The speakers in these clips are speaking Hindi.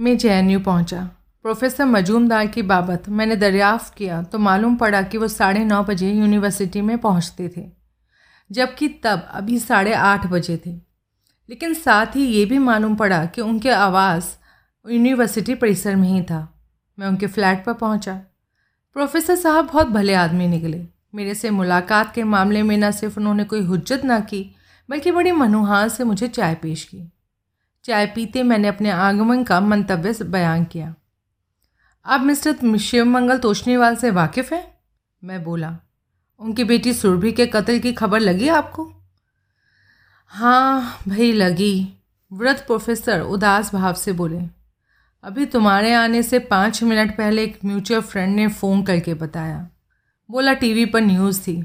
मैं जे पहुँचा। प्रोफेसर मजूमदार की बाबत मैंने दरियाफ्त किया तो मालूम पड़ा कि वो साढ़े नौ बजे यूनिवर्सिटी में पहुँचते थे, जबकि तब अभी साढ़े आठ बजे थे लेकिन साथ ही ये भी मालूम पड़ा कि उनके आवास यूनिवर्सिटी परिसर में ही था मैं उनके फ्लैट पर पहुँचा। प्रोफेसर साहब बहुत भले आदमी निकले मेरे से मुलाकात के मामले में न सिर्फ़ उन्होंने कोई हुज्जत ना की, बल्कि बड़ी मनुहार से मुझे चाय पेश की चाय पीते मैंने अपने आगमन का मंतव्य बयान किया। आप मिस्टर शिवमंगल तोशनीवाल से वाकिफ़ हैं? मैं बोला, उनकी बेटी सुरभि के कत्ल की खबर लगी आपको? हाँ भाई, लगी। व्रत प्रोफेसर उदास भाव से बोले, अभी तुम्हारे आने से पाँच मिनट पहले एक म्यूचुअल फ्रेंड ने फ़ोन करके बताया। बोला, टीवी पर न्यूज़ थी।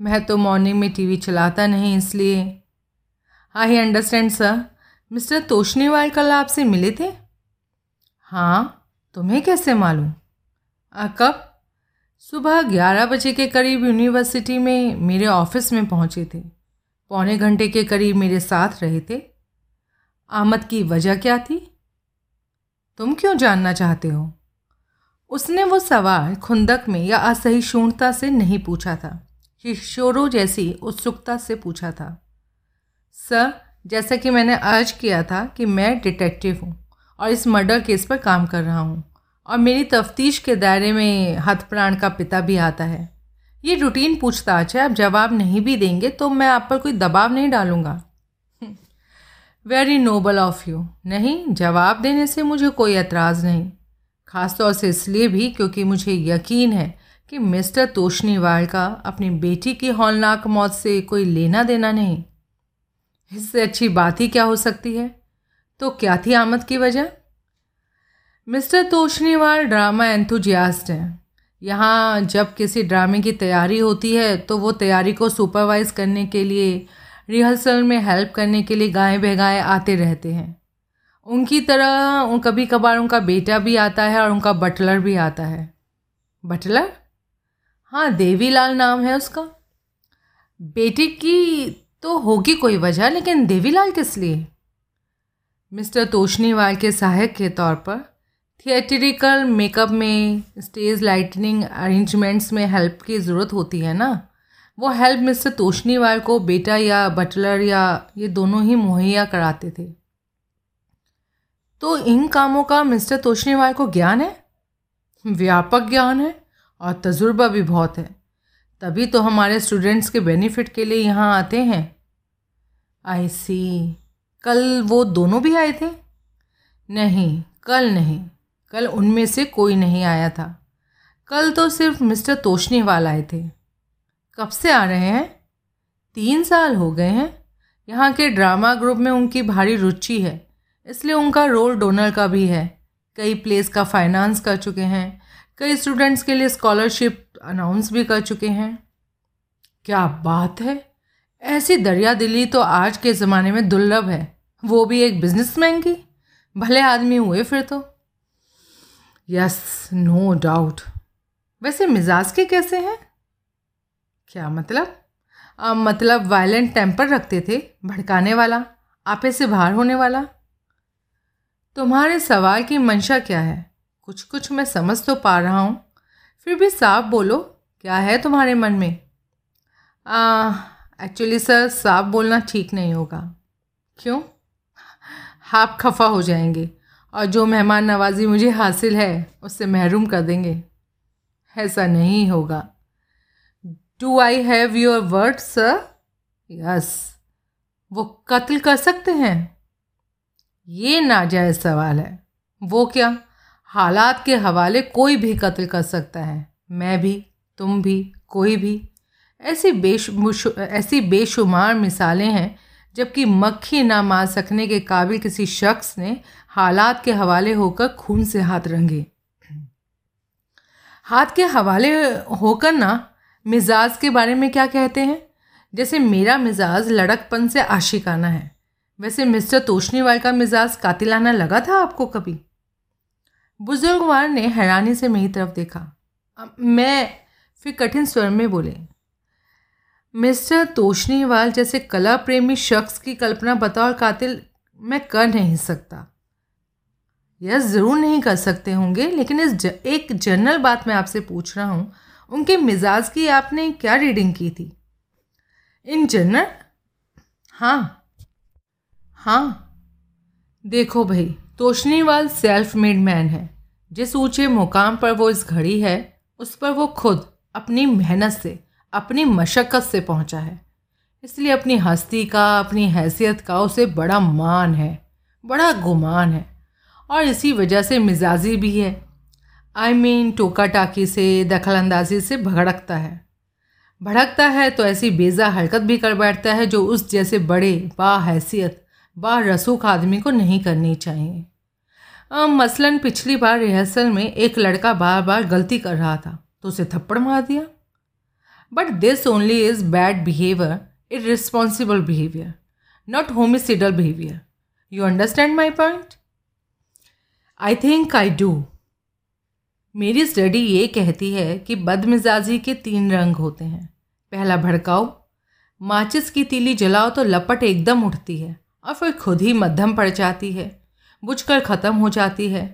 मैं तो मॉर्निंग में टीवी चलाता नहीं, इसलिए। I understand, sir. Mister Toshniwal कल आपसे मिले थे? हाँ तुम्हें कैसे मालूम? कब? सुबह ग्यारह बजे के करीब यूनिवर्सिटी में मेरे ऑफ़िस में पहुँचे थे। पौने घंटे के करीब मेरे साथ रहे थे। आमद की वजह क्या थी? तुम क्यों जानना चाहते हो? उसने वो सवाल खुंदक में या असहिष्णुता से नहीं पूछा था। किशोरों जैसी उत्सुकता से पूछा था। सर जैसा कि मैंने अर्ज़ किया था कि मैं डिटेक्टिव हूँ और इस मर्डर केस पर काम कर रहा हूँ और मेरी तफ्तीश के दायरे में हथप्राण का पिता भी आता है। ये रूटीन पूछताछ है, आप जवाब नहीं भी देंगे तो मैं आप पर कोई दबाव नहीं डालूँगा। वेरी नोबल ऑफ़ यू नहीं, जवाब देने से मुझे कोई एतराज़ नहीं। ख़ासतौर से इसलिए भी क्योंकि मुझे यकीन है कि मिस्टर तोशनीवाल का अपनी बेटी की हौलनाक मौत से कोई लेना देना नहीं। इससे अच्छी बात ही क्या हो सकती है? तो क्या थी आमद की वजह? मिस्टर तोशनीवाल ड्रामा एंथुजियास्ट हैं। यहाँ जब किसी ड्रामे की तैयारी होती है तो वो तैयारी को सुपरवाइज करने के लिए, रिहर्सल में हेल्प करने के लिए गाएँ बहगाएँ आते रहते हैं। उनकी तरह उन कभी कभार उनका बेटा भी आता है और उनका बटलर भी आता है। बटलर? हाँ देवीलाल नाम है उसका। बेटे की तो होगी कोई वजह, लेकिन देवीलाल किस लिए? मिस्टर तोशनीवाल के सहायक के तौर पर थिएटरिकल मेकअप में स्टेज लाइटनिंग अरेंजमेंट्स में हेल्प की ज़रूरत होती है ना? वो हेल्प मिस्टर तोशनीवाल को बेटा या बटलर या ये दोनों ही मुहैया कराते थे। तो इन कामों का मिस्टर तोशनीवाल को ज्ञान है? व्यापक ज्ञान है और तजुर्बा भी बहुत है। तभी तो हमारे स्टूडेंट्स के बेनिफिट के लिए यहाँ आते हैं। आई सी कल वो दोनों भी आए थे? नहीं, कल नहीं। कल उनमें से कोई नहीं आया था। कल तो सिर्फ़ मिस्टर तोशनीवाल आए थे। कब से आ रहे हैं? तीन साल हो गए हैं। यहाँ के ड्रामा ग्रुप में उनकी भारी रुचि है। इसलिए उनका रोल डोनर का भी है। कई प्लेस का फाइनेंस कर चुके हैं। कई स्टूडेंट्स के लिए स्कॉलरशिप अनाउंस भी कर चुके हैं। क्या बात है? ऐसी दरिया दिली तो आज के ज़माने में दुर्लभ है। वो भी एक बिजनेसमैन की? भले आदमी हुए फिर तो। यस नो डाउट वैसे मिजाज के कैसे हैं? क्या मतलब? आ, मतलब वायलेंट टेम्पर रखते थे भड़काने वाला आपे से बाहर होने वाला। तुम्हारे सवाल की मंशा क्या है? कुछ कुछ मैं समझ तो पा रहा हूँ। फिर भी साफ़ बोलो, क्या है तुम्हारे मन में? एक्चुअली सर साफ़ बोलना ठीक नहीं होगा। क्यों? आप खफा हो जाएँगे, और जो मेहमान नवाजी मुझे हासिल है, उससे महरूम कर देंगे। ऐसा नहीं होगा। Do I have your word sir yes वो कत्ल कर सकते हैं? ये नाजायज़ सवाल है। वो क्या? हालात के हवाले कोई भी कत्ल कर सकता है। मैं भी, तुम भी, कोई भी। ऐसी बेश ऐसी बेशुमार मिसालें हैं, जबकि मक्खी ना मार सकने के काबिल किसी शख्स ने हालात के हवाले होकर खून से हाथ रंगे। हाथ के हवाले होकर ना मिजाज के बारे में क्या कहते हैं? जैसे मेरा मिजाज लड़कपन से आशिकाना है, वैसे मिस्टर तोशनीवाल का मिजाज कातिलाना लगा था आपको कभी? बुजुर्गवार ने हैरानी से मेरी तरफ़ देखा। मैं फिर कठिन स्वर में बोले मिस्टर तोशनीवाल जैसे कला प्रेमी शख्स की कल्पना बतौर कातिल मैं कर नहीं सकता। यह ज़रूर नहीं कर सकते होंगे लेकिन इस ज, एक जनरल बात मैं आपसे पूछ रहा हूँ। उनके मिजाज की आपने क्या रीडिंग की थी? In general? हाँ। हाँ। देखो भाई तोशनीवाल सेल्फ मेड मैन है। जिस ऊँचे मुकाम पर वो इस घड़ी है उस पर वो खुद अपनी मेहनत से अपनी मशक्क़त से पहुँचा है। इसलिए अपनी हस्ती का अपनी हैसियत का उसे बड़ा मान है बड़ा गुमान है। और इसी वजह से मिजाजी भी है। आई I मीन mean, टोका टाकी से दखल अंदाजी से भड़कता है। भड़कता है तो ऐसी बेजा हरकत भी कर बैठता है जो उस जैसे बड़े बाहैसियत बा रसूख आदमी को नहीं करनी चाहिए। मसलन पिछली बार रिहर्सल में एक लड़का बार बार गलती कर रहा था तो उसे थप्पड़ मार दिया। But this only is bad behaviour irresponsible behaviour not homicidal behaviour you understand my point I think I do मेरी स्टडी ये कहती है कि बदमिजाजी के तीन रंग होते हैं। पहला भड़काओ माचिस की तीली जलाओ तो लपट एकदम उठती है। और फिर खुद ही मध्यम पड़ जाती है, बुझकर ख़त्म हो जाती है।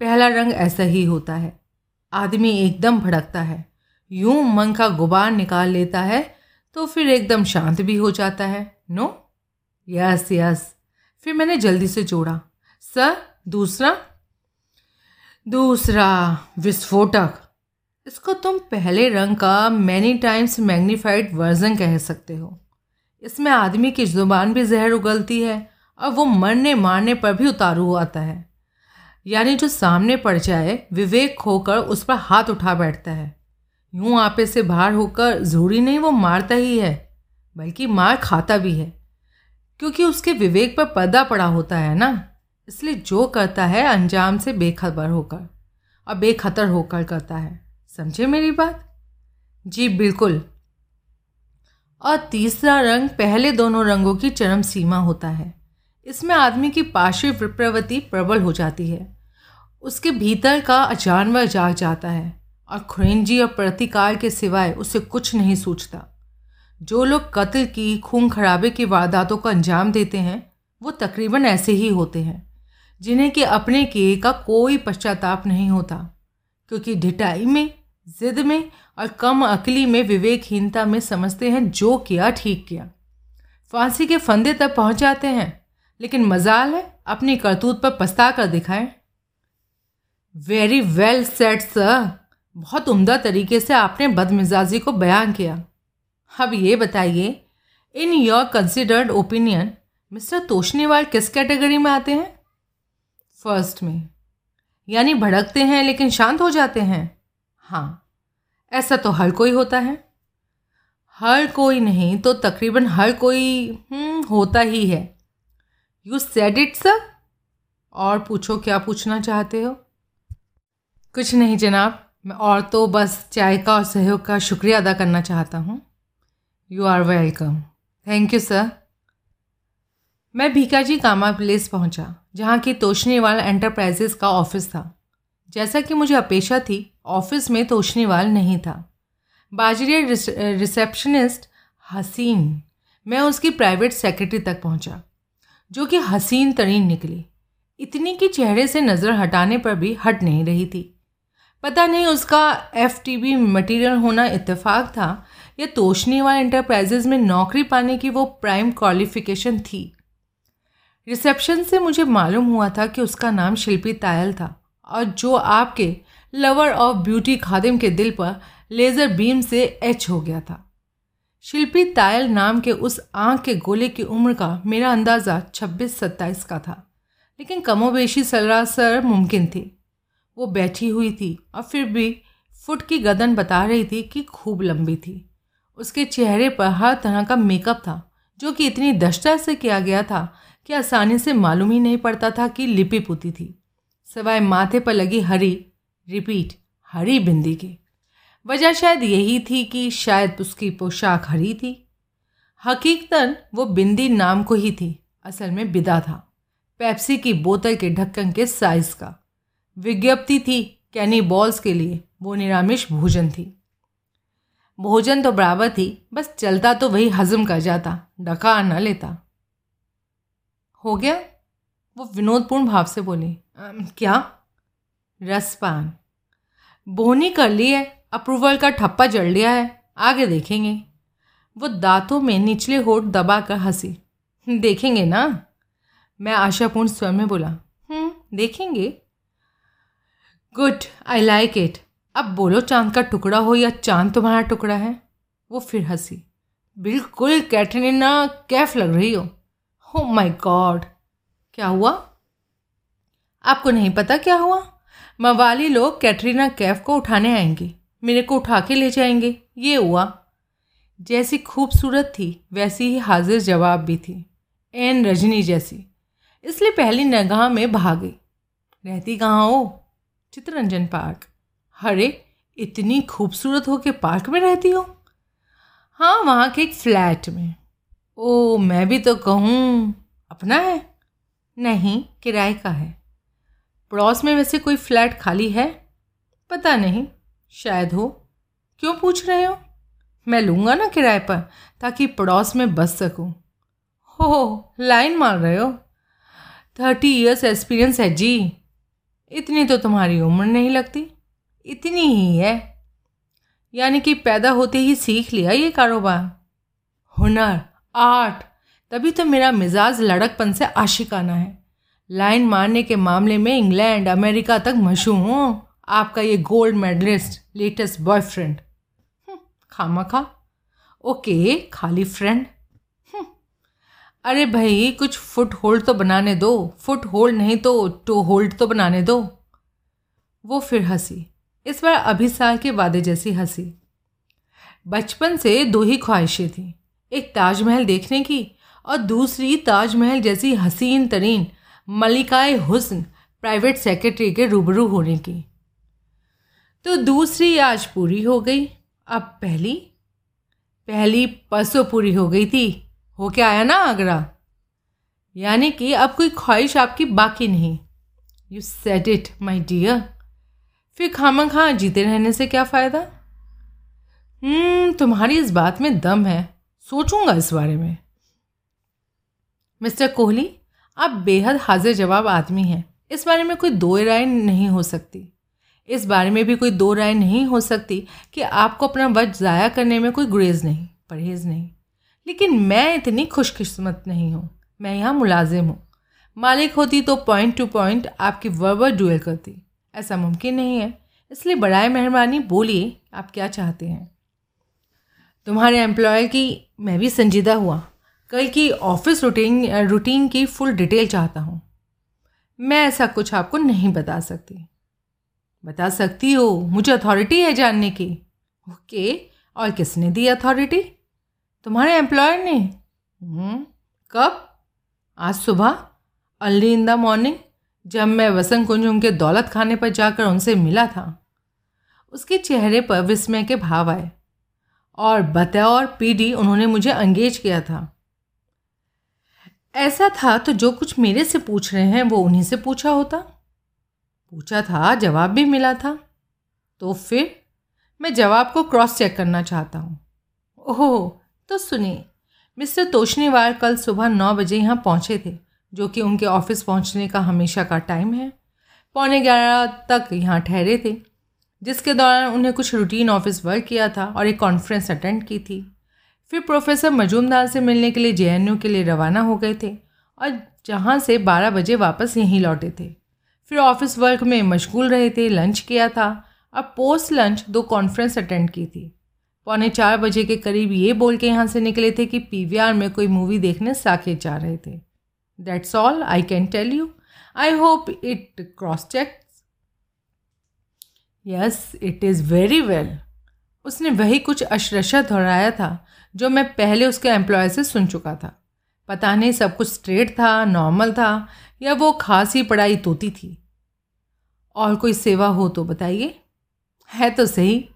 पहला रंग ऐसा ही होता है। आदमी एकदम भड़कता है। यूँ मन का गुबार निकाल लेता है तो फिर एकदम शांत भी हो जाता है। नो? Yes yes. फिर मैंने जल्दी से जोड़ा। सर, दूसरा? दूसरा, विस्फोटक। इसको तुम पहले रंग का मैनी टाइम्स मैग्नीफाइड वर्जन कह सकते हो। इसमें आदमी की ज़ुबान भी जहर उगलती है और वो मरने मारने पर भी उतारू आता है। यानी जो सामने पड़ जाए, विवेक खोकर उस पर हाथ उठा बैठता है। यूँ आपे से बाहर होकर ज़रूरी नहीं वो मारता ही है, बल्कि मार खाता भी है। क्योंकि उसके विवेक पर पर्दा पड़ा होता है ना, इसलिए जो करता है अंजाम से बेखबर होकर और बेखतर होकर करता है। समझे मेरी बात? जी, बिल्कुल। और तीसरा रंग पहले दोनों रंगों की चरम सीमा होता है। इसमें आदमी की पार्श्व प्रवृत्ति प्रबल हो जाती है। उसके भीतर का जानवर जाग जाता है और खुरेंजी और प्रतिकार के सिवाय उसे कुछ नहीं सूझता। जो लोग कत्ल की, खून खराबे की वारदातों को अंजाम देते हैं, वो तकरीबन ऐसे ही होते हैं, जिन्हें कि अपने किए का कोई पश्चाताप नहीं होता, क्योंकि ढिटाई में जिद में और कम अकली में विवेकहीनता में समझते हैं जो किया ठीक किया। फांसी के फंदे तक पहुँच जाते हैं, लेकिन मजाल है अपनी करतूत पर पछता कर दिखाएँ। वेरी वेल सेट सर बहुत उम्दा तरीके से आपने बदमिजाजी को बयान किया। अब ये बताइए in your considered opinion mister Toshniwal किस कैटेगरी में आते हैं? फ़र्स्ट में। यानी भड़कते हैं, लेकिन शांत हो जाते हैं। हाँ ऐसा तो हर कोई होता है। हर कोई नहीं तो तकरीबन हर कोई हम्म, होता ही है। यू सेड इट सर और पूछो क्या पूछना चाहते हो? कुछ नहीं जनाब मैं और तो बस चाय का और सहयोग का शुक्रिया अदा करना चाहता हूँ। You are welcome thank you sir मैं भीकाजी कामा प्लेस पहुँचा जहाँ की तोशनीवाल एंटरप्राइजेस का ऑफ़िस था। जैसा कि मुझे अपेक्षा थी, ऑफ़िस में तोशनीवाल नहीं था। बाजरी रिसेप्शनिस्ट हसीन, मैं उसकी प्राइवेट सेक्रेटरी तक पहुँचा, जो कि हसीन तरीन निकली। इतनी कि चेहरे से नज़र हटाने पर भी हट नहीं रही थी। पता नहीं उसका एफ़ टी बी मटीरियल होना इत्तेफाक था, या तोशनीवाल इंटरप्राइजेज में नौकरी पाने की वो प्राइम क्वालिफिकेशन थी। रिसेप्शन से मुझे मालूम हुआ था कि उसका नाम शिल्पी तायल था। और जो आपके लवर ऑफ़ ब्यूटी खादिम के दिल पर लेज़र बीम से एच हो गया था। शिल्पी तायल नाम के उस आँख के गोले की उम्र का मेरा अंदाज़ा छब्बीस सत्ताईस का था, लेकिन कमोबेशी सरासर मुमकिन थी। वो बैठी हुई थी और फिर भी फुट की गदन बता रही थी कि खूब लंबी थी। उसके चेहरे पर हर तरह का मेकअप था, जो कि इतनी दशता से किया गया था कि आसानी से मालूम ही नहीं पड़ता था कि लिपि पुती थी। सवाए माथे पर लगी हरी रिपीट हरी बिंदी की। वजह शायद यही थी कि शायद उसकी पोशाक हरी थी। हकीकतन वो बिंदी नाम को ही थी, असल में बिदा था, पेप्सी की बोतल के ढक्कन के साइज़ का। विज्ञप्ति थी कैनी बॉल्स के लिए, वो निरामिष भोजन थी। भोजन तो बराबर थी, बस चलता तो वही हजम कर जाता डका न लेता। हो गया? वो विनोदपूर्ण भाव से बोली। क्या? रसपान। बोनी कर ली है अप्रूवल का ठप्पा जड़ लिया है आगे देखेंगे। वो दांतों में निचले होठ दबा कर हँसी। देखेंगे ना? मैं आशापूर्ण स्वर में बोला हम्म, देखेंगे। गुड आई लाइक इट अब बोलो चाँद का टुकड़ा हो या चाँद तुम्हारा टुकड़ा है? वो फिर हँसी। बिल्कुल कैटरीना कैफ लग रही हो। हो माय गॉड क्या हुआ? आपको नहीं पता क्या हुआ? मवाली लोग कैटरीना कैफ को उठाने आएँगे। मेरे को उठा के ले जाएँगे। ये हुआ। जैसी खूबसूरत थी, वैसी ही हाजिर जवाब भी थी। एन रजनी जैसी। इसलिए पहली नगाह में भागी। रहती कहाँ हो? चित्ररंजन पार्क। अरे, इतनी खूबसूरत हो के पार्क में रहती हो? हाँ वहाँ के एक फ्लैट में। ओ, मैं भी तो कहूँ, अपना है? नहीं, किराए का है। पड़ोस में वैसे कोई फ्लैट खाली है? पता नहीं। शायद हो। क्यों पूछ रहे हो? मैं लूँगा ना किराए पर, ताकि पड़ोस में बस सकूँ। हो, लाइन मार रहे हो। थर्टी ईयर्स एक्सपीरियंस है जी। इतनी तो तुम्हारी उम्र नहीं लगती। इतनी ही है। यानी कि पैदा होते ही सीख लिया ये कारोबार। हुनर, आर्ट, तभी तो मेरा मिजाज लड़कपन से आशिकाना है। लाइन मारने के मामले में इंग्लैंड, अमेरिका तक मशहूर आपका ये गोल्ड मेडलिस्ट लेटेस्ट बॉयफ्रेंड खामा खा। ओके, खाली फ्रेंड हम्म। अरे भाई, कुछ फुट होल्ड तो बनाने दो। फुट होल्ड नहीं तो टो होल्ड तो बनाने दो। वो फिर हँसी। इस बार अभी साल के वादे जैसी हँसी। बचपन से दो ही ख्वाहिशें थी। एक ताजमहल देखने की और दूसरी ताजमहल जैसी हसीन तरीन मलिकाए हुस्न प्राइवेट सेक्रेटरी के रूबरू होने की। तो दूसरी आज पूरी हो गई। अब पहली पहली परसों पूरी हो गई थी। हो क्या आया ना आगरा? यानी कि अब कोई ख्वाहिश आपकी बाकी नहीं। You set it my dear फिर खामा खा जीते रहने से क्या फ़ायदा? हम्म तुम्हारी इस बात में दम है। सोचूँगा इस बारे में। मिस्टर कोहली आप बेहद हाजिर जवाब आदमी हैं। इस बारे में कोई दो राय नहीं हो सकती। इस बारे में भी कोई दो राय नहीं हो सकती कि आपको अपना वक्त ज़ाया करने में कोई गुरेज नहीं, परहेज़ नहीं। लेकिन मैं इतनी खुशकिस्मत नहीं हूँ। मैं यहाँ मुलाजिम हूँ। मालिक होती तो पॉइंट टू पॉइंट आपकी वर्बर डुएल करती। ऐसा मुमकिन नहीं है। इसलिए बड़ाए मेहरबानी, बोलिए आप क्या चाहते हैं। तुम्हारे एम्प्लॉय की मैं भी संजीदा हुआ। कल की ऑफ़िस रूटीन रूटीन की फुल डिटेल चाहता हूँ। मैं ऐसा कुछ आपको नहीं बता सकती। बता सकती हो मुझे अथॉरिटी है जानने की। ओके और किसने दी अथॉरिटी तुम्हारे एम्प्लॉयर ने। हम्म, कब? आज सुबह अर्ली इन द मॉर्निंग जब मैं वसंत कुंज उनके दौलत खाने पर जाकर उनसे मिला था। उसके चेहरे पर विस्मय के भाव आए। और बतौर पीडी उन्होंने मुझे अंगेज किया था। ऐसा था तो जो कुछ मेरे से पूछ रहे हैं वो उन्हीं से पूछा होता। पूछा था, जवाब भी मिला था। तो फिर मैं जवाब को क्रॉस चेक करना चाहता हूँ। ओह तो सुनिए, मिस्टर तोशनीवाल कल सुबह नौ बजे यहाँ पहुँचे थे, जो कि उनके ऑफ़िस पहुँचने का हमेशा का टाइम है। पौने ग्यारह तक यहाँ ठहरे थे, जिसके दौरान उन्हें कुछ रूटीन ऑफ़िस वर्क किया था और एक कॉन्फ्रेंस अटेंड की थी। फिर प्रोफेसर मजूमदार से मिलने के लिए जेएनयू के लिए रवाना हो गए थे और जहाँ से बारह बजे वापस यहीं लौटे थे। फिर ऑफ़िस वर्क में मशगूल रहे थे, लंच किया था। और पोस्ट लंच दो कॉन्फ्रेंस अटेंड की थी। पौने चार बजे के करीब ये बोल के यहाँ से निकले थे कि पीवीआर में कोई मूवी देखने साकेत जा रहे थे। That's all I can tell you I hope it cross check yes it is very well उसने वही कुछ अशरशा दोहराया था। जो मैं पहले उसके एम्प्लॉय से सुन चुका था। पता नहीं सब कुछ स्ट्रेट था नॉर्मल था, या वो खासी पढ़ाई तोती थी। और कोई सेवा हो तो बताइए। है तो सही।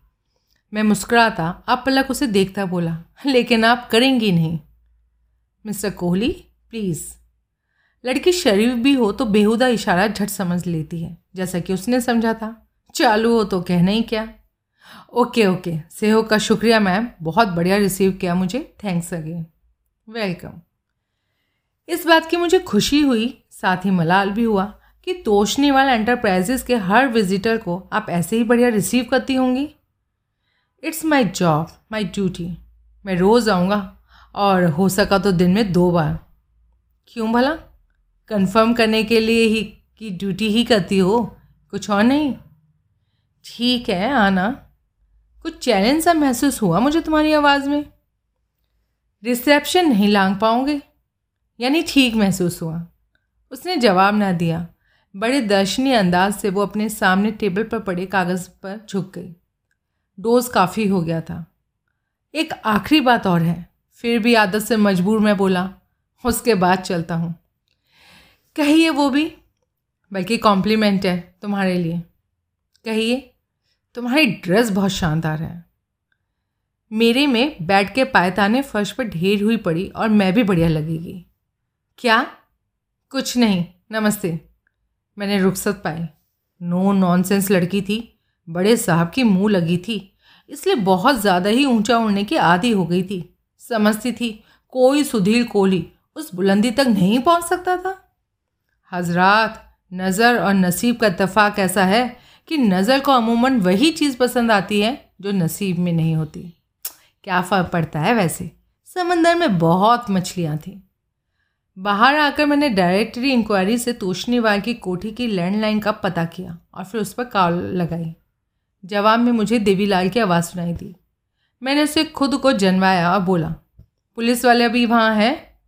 मैं मुस्कुराता, आप पलक उसे देखता बोला, लेकिन आप करेंगी नहीं। मिस्टर कोहली प्लीज़ लड़की शरीफ भी हो तो बेहुदा इशारा झट समझ लेती है, जैसा कि उसने समझा था। चालू हो तो कहना ही क्या। ओके ओके सेहो का शुक्रिया मैम बहुत बढ़िया रिसीव किया मुझे थैंक्स अगेन वेलकम इस बात की मुझे खुशी हुई साथ ही मलाल भी हुआ कि कि तोशनीवाल एंटरप्राइजेस के हर विजिटर को आप ऐसे ही बढ़िया रिसीव करती होंगी it's my job my duty मैं रोज़ आऊँगा और हो सका तो दिन में दो बार क्यों भला कंफर्म करने के लिए ही कि ड्यूटी ही करती हो कुछ और नहीं ठीक है आना कुछ चैलेंज सा महसूस हुआ मुझे तुम्हारी आवाज़ में? रिसेप्शन नहीं लांग पाओगे? यानी ठीक महसूस हुआ। उसने जवाब ना दिया। बड़े दर्शनीय अंदाज से वो अपने सामने टेबल पर पड़े कागज़ पर झुक गई। डोज काफ़ी हो गया था। एक आखिरी बात और है। फिर भी आदत से मजबूर मैं बोला, उसके बाद चलता हूँ। कहिए वो भी, बल्कि कॉम्प्लीमेंट है तुम्हारे लिए। कहिए तुम्हारी ड्रेस बहुत शानदार है। मेरे में बैठ के पायताने फर्श पर ढेर हुई पड़ी और मैं भी बढ़िया लगेगी। क्या? कुछ नहीं। नमस्ते। मैंने रुखसत पाई। नो नॉनसेंस लड़की थी। बड़े साहब की मुँह लगी थी। इसलिए बहुत ज़्यादा ही ऊँचा उड़ने की आदि हो गई थी। समझती थी, कोई सुधीर कोहली उस बुलंदी तक नहीं पहुँच सकता था। हजरात, नज़र और नसीब का इतफाक़ ऐसा है कि नज़र को अमूमन वही चीज़ पसंद आती है जो नसीब में नहीं होती। क्या फ़र्क पड़ता है वैसे? समंदर में बहुत मछलियाँ थीं। बाहर आकर मैंने डायरेक्टरी इंक्वायरी से तोशनीवाल की कोठी की लैंडलाइन का पता किया और फिर उस पर कॉल लगाई। जवाब में मुझे देवीलाल की आवाज़ सुनाई दी। मैंने उसे खुद को जनवाया और बोला, पुलिस वाले अभी वहाँ हैं?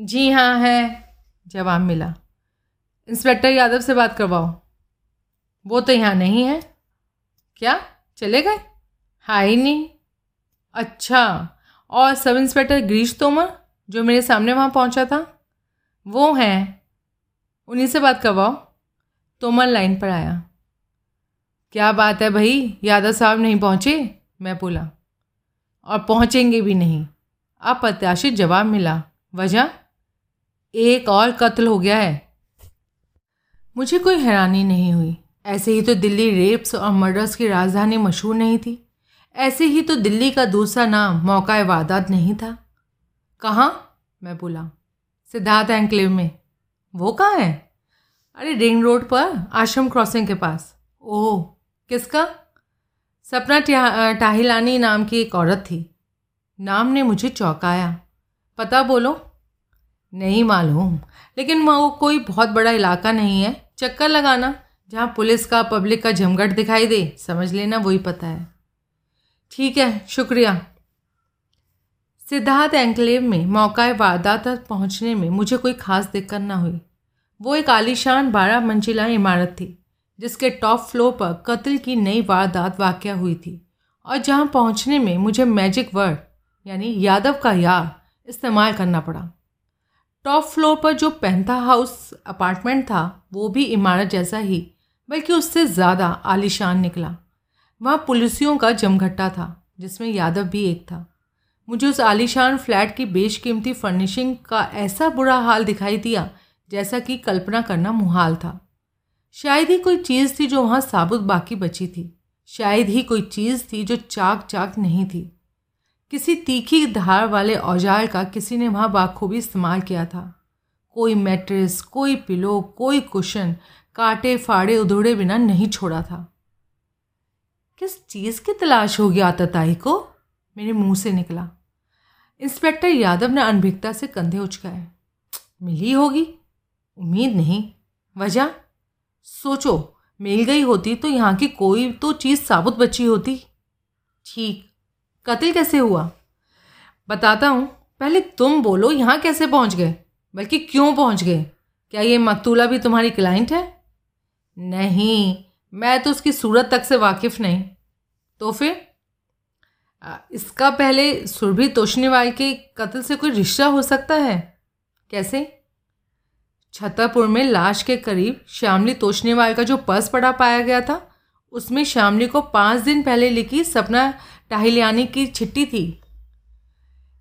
जी हाँ है, जवाब मिला। इंस्पेक्टर यादव से बात करवाओ। वो तो यहाँ नहीं है। क्या? चले गए? हाँ ही नहीं। अच्छा। और सब इंस्पेक्टर गिरीश तोमर, जो मेरे सामने वहाँ पहुँचा था, वो हैं। उन्हीं से बात करवाओ। तोमर लाइन पर आया। क्या बात है भाई? यादव साहब नहीं पहुँचे? मैं बोला। और पहुँचेंगे भी नहीं। अप्रत्याशित जवाब मिला। वजह? एक और कत्ल हो गया है। मुझे कोई हैरानी नहीं हुई। ऐसे ही तो दिल्ली रेप्स और मर्डर्स की राजधानी मशहूर नहीं थी। ऐसे ही तो दिल्ली का दूसरा नाम मौका वारदात नहीं था। कहाँ? मैं बोला, सिद्धार्थ एंक्लेव में। वो कहाँ है? अरे, रिंग रोड पर, आश्रम क्रॉसिंग के पास। ओह, किसका? सपना टाहिलानी नाम की एक औरत थी। नाम ने मुझे चौंकाया। पता बोलो? नहीं मालूम। लेकिन वो कोई बहुत बड़ा इलाका नहीं है। चक्कर लगाना। जहाँ पुलिस का, पब्लिक का झमघट दिखाई दे, समझ लेना वही पता है। ठीक है, शुक्रिया। सिद्धार्थ एंकलेव में मौका वारदात तक पहुँचने में मुझे कोई खास दिक्कत ना हुई। वो एक आलीशान बारह मंजिला इमारत थी, जिसके टॉप फ्लोर पर कत्ल की नई वारदात वाक़ हुई थी, और जहाँ पहुँचने में मुझे मैजिक वर्ड, यानी यादव का यार, इस्तेमाल करना पड़ा। टॉप फ्लोर पर जो पेंथा हाउस अपार्टमेंट था, वो भी इमारत जैसा ही बल्कि उससे ज़्यादा आलिशान निकला। वहाँ पुलिसियों का जमघट्टा था, जिसमें यादव भी एक था। मुझे उस आलिशान फ्लैट की बेशकीमती फर्निशिंग का ऐसा बुरा हाल दिखाई दिया, जैसा कि कल्पना करना मुहाल था। शायद ही कोई चीज़ थी जो वहाँ साबुत बाकी बची थी। शायद ही कोई चीज़ थी जो चाक चाक नहीं थी। किसी तीखी धार वाले औज़ार का किसी ने वहाँ बाखूबी इस्तेमाल किया था। कोई मैट्रेस, कोई पिलो, कोई कुशन काटे, फाड़े, उधोड़े बिना नहीं छोड़ा था। किस चीज़ की तलाश होगी आतताई को? मेरे मुँह से निकला। इंस्पेक्टर यादव ने अनभिकता से कंधे उचकाए। मिली होगी? उम्मीद नहीं। वजह? सोचो, मिल गई होती तो यहाँ की कोई तो चीज़ साबुत बची होती। ठीक। कत्ल कैसे हुआ? बताता हूँ, पहले तुम बोलो यहाँ कैसे पहुँच गए, बल्कि क्यों पहुँच गए? क्या ये मकतूला भी तुम्हारी क्लाइंट है? नहीं, मैं तो उसकी सूरत तक से वाकिफ़ नहीं। तो फिर? इसका पहले सुरभि तोशनीवाल के कत्ल से कोई रिश्ता हो सकता है? कैसे? छतरपुर में लाश के करीब श्यामली तोशनीवाल का जो पर्स पड़ा पाया गया था, उसमें श्यामली को पाँच दिन पहले लिखी सपना टाहिलियानी की छिट्टी थी।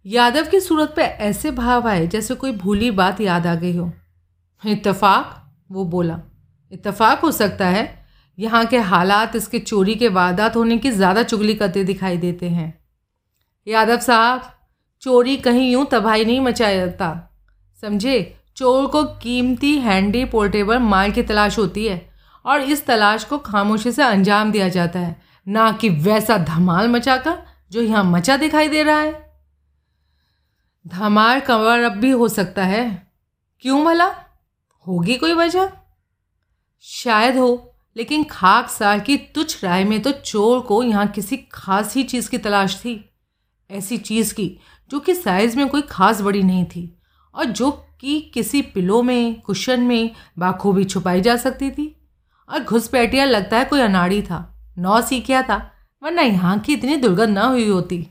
यादव की सूरत पर ऐसे भाव आए जैसे कोई भूली बात याद आ गई हो। इतफाक वो बोला। इतफाक हो सकता है। यहाँ के हालात इसके चोरी के वारदात होने की ज़्यादा चुगली करते दिखाई देते हैं। यादव साहब, चोरी कहीं यूँ तबाही नहीं मचाया जाता समझे? चोर को कीमती हैंडी पोर्टेबल माल की तलाश होती है और इस तलाश को खामोशी से अंजाम दिया जाता है। ना कि वैसा धमाल मचाकर जो यहाँ मचा दिखाई दे रहा है। धमाल कवर अब भी हो सकता है। क्यों भला? होगी कोई वजह? शायद हो, लेकिन खाक सार की तुच्छ राय में तो चोर को यहाँ किसी खास ही चीज़ की तलाश थी। ऐसी चीज़ की, जो कि साइज़ में कोई खास बड़ी नहीं थी, और जो कि किसी पिलो में, कुशन में बाखूबी छुपाई जा सकती थी। और घुसपैठिया लगता है कोई अनाड़ी था, नौ सीखिया था, वरना यहाँ की इतनी दुर्गंध न हुई होती।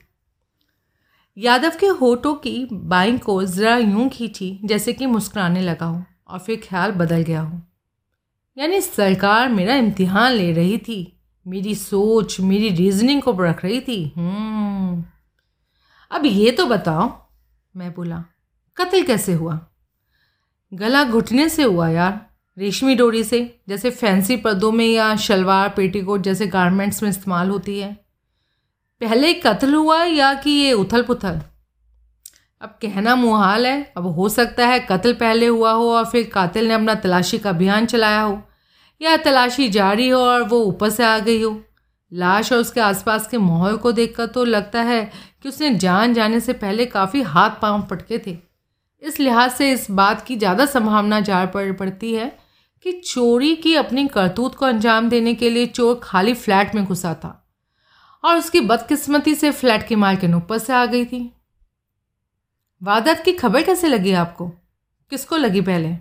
यादव के होठों की बाई को ज़रा यूँ खींची, जैसे कि मुस्कुराने लगा हो, और फिर ख्याल बदल गया हो। यानी सरकार मेरा इम्तिहान ले रही थी। मेरी सोच, मेरी रीजनिंग को रख रही थी। हम्म। अब ये तो बताओ, मैं बोला, कत्ल कैसे हुआ? गला घुटने से हुआ यार, रेशमी डोरी से, जैसे फैंसी पर्दों में या शलवार पेटीकोट जैसे गारमेंट्स में इस्तेमाल होती है। पहले कत्ल हुआ या कि ये उथल पुथल अब कहना मुहाल है, अब हो सकता है कत्ल पहले हुआ हो और फिर कातिल ने अपना तलाशी का अभियान चलाया हो। या तलाशी जारी हो और वो ऊपर से आ गई हो। लाश और उसके आसपास के माहौल को देखकर तो लगता है कि उसने जान जाने से पहले काफ़ी हाथ पाँव पटके थे। इस लिहाज से इस बात की ज़्यादा संभावना जार पड़ पड़ती है कि चोरी की अपनी करतूत को अंजाम देने के लिए चोर खाली फ्लैट में घुसा था और उसकी बदकिस्मती से फ्लैट की मालकिन ऊपर से आ गई थी। वादत की खबर कैसे लगी आपको? किसको लगी पहले?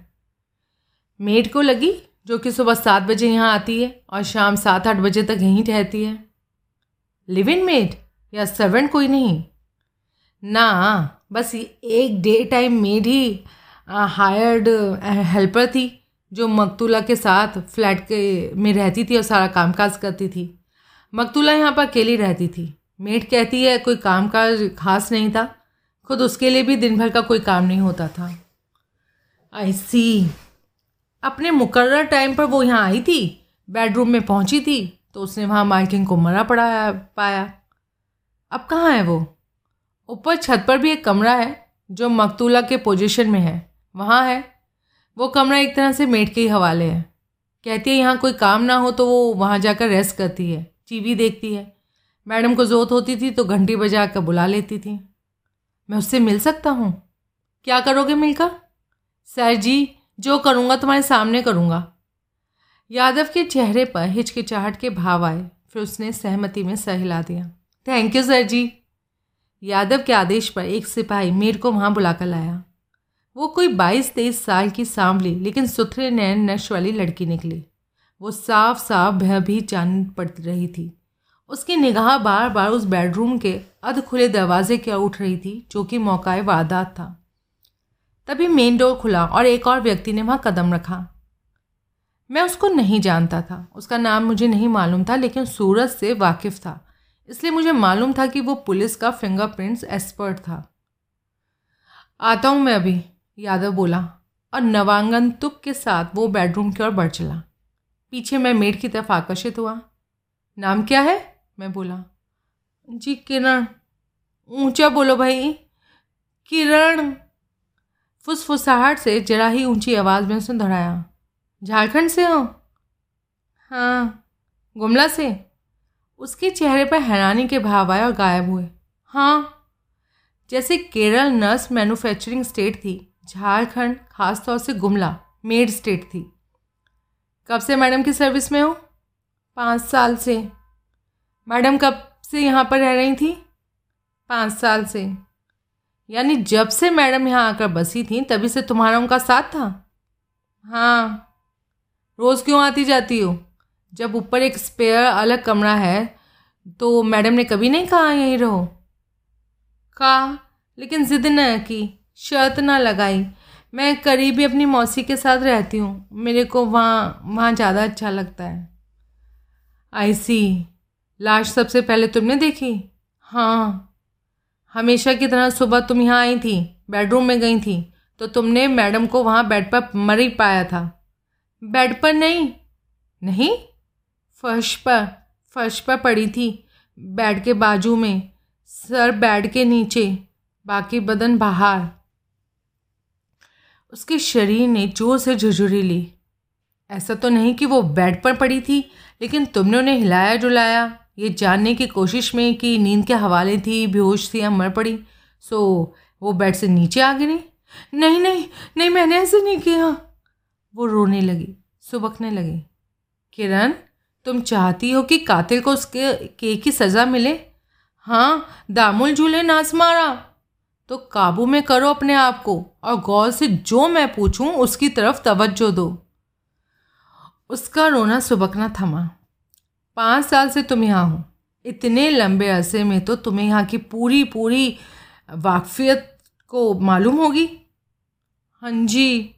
मेड को लगी जो कि सुबह सात बजे यहाँ आती है और शाम सात आठ बजे तक यहीं ठहरती है। लिव इन मेड या सर्वेंट कोई नहीं। ना, बस एक डे टाइम मेड ही हायर्ड हेल्पर थी, जो मकतूला के साथ फ्लैट के में रहती थी और सारा कामकाज करती थी। मकतूला यहाँ पर अकेली रहती थी। मेड कहती है, कोई काम काज खास नहीं था। खुद उसके लिए भी दिन भर का कोई काम नहीं होता था। आई सी अपने मुकर्र टाइम पर वो यहाँ आई थी, बेडरूम में पहुँची थी तो उसने वहाँ माइकिंग को मरा पड़ा पाया। अब कहाँ है वो? ऊपर छत पर भी एक कमरा है, जो मकतूला के पोजीशन में है। वहाँ है। वो कमरा एक तरह से मेट के ही हवाले है। कहती है, यहाँ कोई काम ना हो तो वो वहाँ जाकर रेस्ट करती है टीवी देखती है। मैडम को ज़रूरत होती थी तो घंटी बजा कर बुला लेती थी। मैं उससे मिल सकता हूँ? क्या करोगे मिलकर? सर जी जो करूँगा तुम्हारे सामने करूँगा। यादव के चेहरे पर हिचकिचाहट के भाव आए, फिर उसने सहमति में सह हिला दिया। Thank you sir ji. Yadav के आदेश पर एक सिपाही मीर को वहाँ बुलाकर लाया। वो कोई बाईस तेईस साल की सांवली, लेकिन सुथरे, नैन नश वाली लड़की निकली। वो साफ़ साफ़ भयभीत जान पड़ रही थी। उसकी निगाह बार बार उस बेडरूम के अध खुले दरवाजे की ओर उठ रही थी, जो कि मौका वारदात था। तभी मेन डोर खुला और एक और व्यक्ति ने वहाँ कदम रखा। मैं उसको नहीं जानता था। उसका नाम मुझे नहीं मालूम था, लेकिन सूरज से वाकिफ़ था। इसलिए मुझे मालूम था कि वो पुलिस का फिंगरप्रिंट्स एक्सपर्ट था। आता हूँ मैं अभी, यादव बोला, और नवांगन तुक के साथ वो बेडरूम की ओर बढ़ चला। पीछे मैं मेड की तरफ़ आकर्षित हुआ। नाम क्या है? मैं बोला। जी, किरण। ऊँचा बोलो भाई। किरण। फुसफुसाहट से जरा ही ऊँची आवाज़ में उसने दोहराया झारखंड से हो? हाँ। गुमला से? उसके चेहरे पर हैरानी के भाव आए और गायब हुए। हाँ। जैसे केरल नर्स मैन्युफैक्चरिंग स्टेट थी, झारखंड खासतौर से गुमला, मेड स्टेट थी। कब से मैडम की सर्विस में हो? पाँच साल से। मैडम कब से यहाँ पर रह रही थी? पाँच साल से। यानी जब से मैडम यहाँ आकर बसी थी, तभी से तुम्हारा उनका साथ था? हाँ। रोज़ क्यों आती जाती हो? जब ऊपर एक स्पेयर अलग कमरा है तो मैडम ने कभी नहीं कहा यहीं रहो? कहा, लेकिन ज़िद न की, शर्त ना लगाई। मैं करीबी अपनी मौसी के साथ रहती हूँ। मेरे को वहाँ वहाँ ज़्यादा अच्छा लगता है। आई सी लाश सबसे पहले तुमने देखी? हाँ। हमेशा की तरह सुबह तुम यहाँ आई थी बेडरूम में गई थी तो तुमने मैडम को वहाँ बेड पर मर ही पाया था। बेड पर नहीं? नहीं? फर्श पर फर्श पर पड़ी थी बेड के बाजू में, सर बेड के नीचे, बाकी बदन बाहर। उसके शरीर ने ज़ोर से झुझुरी ली। ऐसा तो नहीं कि वो बेड पर पड़ी थी, लेकिन तुमने उन्हें हिलाया डुलाया ये जानने की कोशिश में कि नींद के हवाले थी, बेहोश थी या मर पड़ी सो वो बेड से नीचे आ गिरी। नहीं नहीं नहीं, मैंने ऐसे नहीं किया। वो रोने लगी, सुबकने लगी। किरण, तुम चाहती हो कि कातिल को उसके के की सज़ा मिले? हाँ दामुल झूले नाच मारा। तो काबू में करो अपने आप को और गौर से जो मैं पूछूँ उसकी तरफ़ तवज्जो दो। उसका रोना सुबकना थमा। पाँच साल से तुम यहाँ हो। इतने लंबे अरसे में तो तुम्हें यहाँ की पूरी पूरी वाकफियत को मालूम होगी। हाँ जी।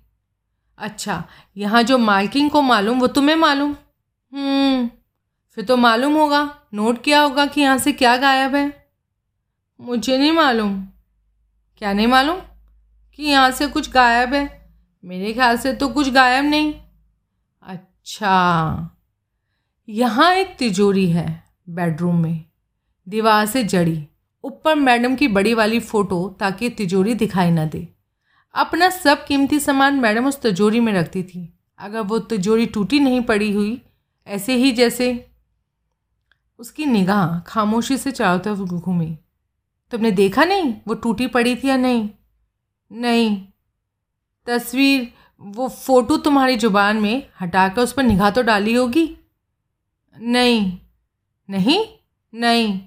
अच्छा यहाँ जो मालकिन को मालूम वो तुम्हें मालूम? हम्म, फिर तो मालूम होगा। नोट किया होगा कि यहाँ से क्या गायब है। मुझे नहीं मालूम। क्या नहीं मालूम? कि यहाँ से कुछ गायब है। मेरे ख्याल से तो कुछ गायब नहीं। अच्छा। यहाँ एक तिजोरी है बेडरूम में। दीवार से जड़ी। ऊपर मैडम की बड़ी वाली फ़ोटो ताकि तिजोरी दिखाई ना दे। अपना सब कीमती सामान मैडम उस तिजोरी में रखती थी। अगर वो तिजोरी टूटी नहीं पड़ी हुई, ऐसे ही जैसे। उसकी निगाह खामोशी से चारों तरफ़ घूमी। तुमने देखा नहीं वो टूटी पड़ी थी या नहीं? नहीं। तस्वीर, वो फ़ोटो तुम्हारी ज़ुबान में हटाकर उस पर निगाह तो डाली होगी। नहीं। नहीं? नहीं।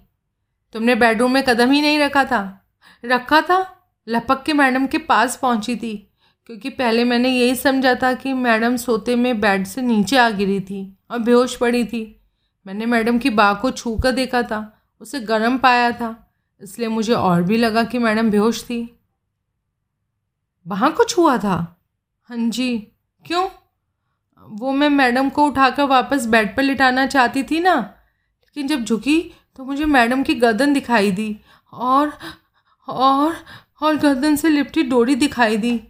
तुमने बेडरूम में कदम ही नहीं रखा था। रखा था? लपक के मैडम के पास पहुँची थी। क्योंकि पहले मैंने यही समझा था कि मैडम सोते में बेड से नीचे आ गिरी थी और बेहोश पड़ी थी। मैंने मैडम की बाह को छू कर देखा था। उसे गर्म पाया था। इसलिए मुझे और भी लगा कि मैडम बेहोश थी। वहाँ को छुआ था? हाँ जी। क्यों? वो मैं मैडम को उठाकर वापस बेड पर लिटाना चाहती थी ना, लेकिन जब झुकी तो मुझे मैडम की गर्दन दिखाई दी और और और गर्दन से लिपटी डोरी दिखाई दी।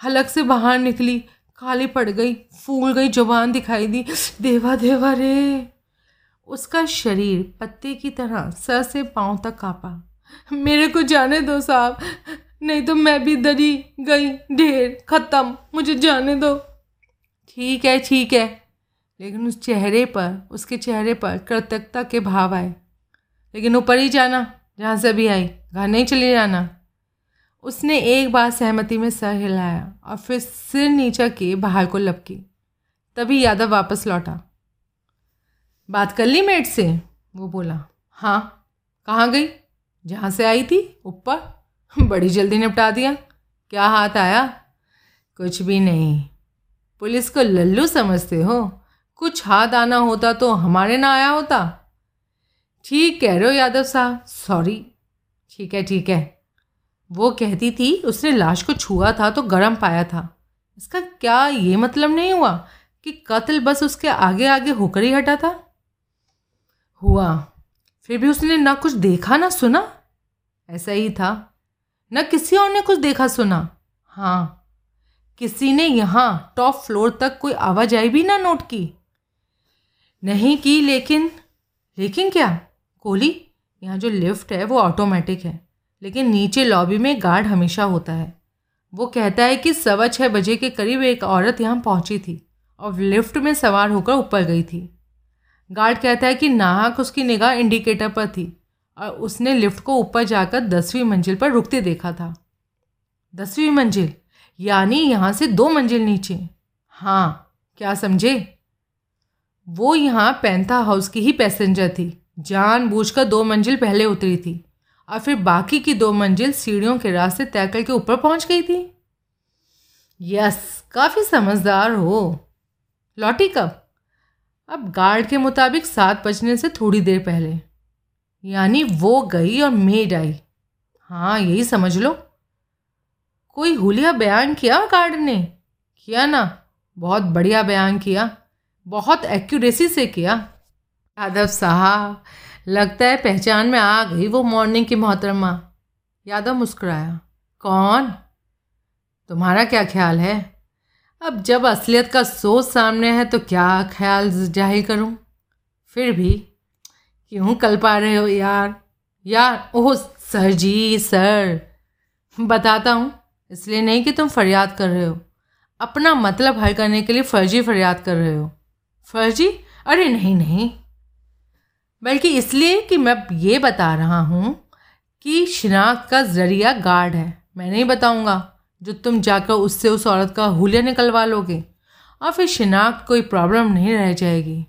हलक से बाहर निकली, काली पड़ गई, फूल गई ज़ुबान दिखाई दी। देवा देवा रे। उसका शरीर पत्ते की तरह सर से पाँव तक कांपा। मेरे को जाने दो साहब, नहीं तो मैं भी दरी गई, ढेर, ख़त्म, मुझे जाने दो। ठीक है ठीक है। लेकिन उस चेहरे पर, उसके चेहरे पर कृतज्ञता के भाव आए। लेकिन ऊपर ही जाना, जहाँ से अभी आई, घर नहीं चले जाना। उसने एक बार सहमति में सर हिलाया और फिर सिर नीचा के बाहर को लपकी। तभी यादव वापस लौटा। बात कर ली मेट से? वो बोला हाँ। कहाँ गई? जहाँ से आई थी? ऊपर। बड़ी जल्दी निपटा दिया। क्या हाथ आया? कुछ भी नहीं। पुलिस को लल्लू समझते हो? कुछ हाथ आना होता तो हमारे ना आया होता। ठीक कह रहे हो, यादव साहब। सॉरी ठीक है ठीक है। वो कहती थी, उसने लाश को छुआ था तो गर्म पाया था। इसका क्या ये मतलब नहीं हुआ कि कत्ल बस उसके आगे आगे होकर ही हटा था? हुआ। फिर भी उसने ना कुछ देखा, ना सुना? ऐसा ही था। न किसी और ने कुछ देखा, सुना? हाँ। किसी ने यहाँ टॉप फ्लोर तक कोई आवाजाही भी ना नोट की? नहीं की, लेकिन लेकिन क्या? कोहली, यहाँ जो लिफ्ट है वो ऑटोमेटिक है, लेकिन नीचे लॉबी में गार्ड हमेशा होता है। वो कहता है कि सवा छः बजे के करीब एक औरत यहाँ पहुँची थी और लिफ्ट में सवार होकर ऊपर गई थी। गार्ड कहता है कि नाहक उसकी निगाह इंडिकेटर पर थी और उसने लिफ्ट को ऊपर जाकर दसवीं मंजिल पर रुकते देखा था। दसवीं मंजिल? यानी यहाँ से दो मंजिल नीचे। हाँ क्या समझे? वो यहाँ पैंथा हाउस की ही पैसेंजर थी। जान बूझ कर दो मंजिल पहले उतरी थी और फिर बाकी की दो मंजिल सीढ़ियों के रास्ते तय करके ऊपर पहुँच गई थी। यस, काफ़ी समझदार हो। लौटी कब? अब गार्ड के मुताबिक सात बजने से थोड़ी देर पहले। यानी वो गई और मेड आई। हाँ यही समझ लो। कोई हुलिया बयान किया गार्ड ने? किया ना। बहुत बढ़िया बयान किया। बहुत एक्यूरेसी से किया। यादव साहब, लगता है पहचान में आ गई वो मॉर्निंग की मोहतरमा। यादव मुस्कुराया। कौन? तुम्हारा क्या ख्याल है? अब जब असलियत का सोच सामने है तो क्या ख्याल ज़ाहिर करूँ? फिर भी, क्यों कल पा रहे हो यार? यार, ओह सर जी सर। बताता हूँ इसलिए नहीं कि तुम फरियाद कर रहे हो। अपना मतलब हल करने के लिए फर्जी फरियाद कर रहे हो। फर्जी? अरे नहीं नहीं। बल्कि इसलिए कि मैं ये बता रहा हूँ कि शिनाख्त का ज़रिया गार्ड है। मैं नहीं बताऊँगा जो तुम जाकर उससे उस औरत का हुलिया निकलवा लोगे और फिर शिनाख्त कोई प्रॉब्लम नहीं रह जाएगी।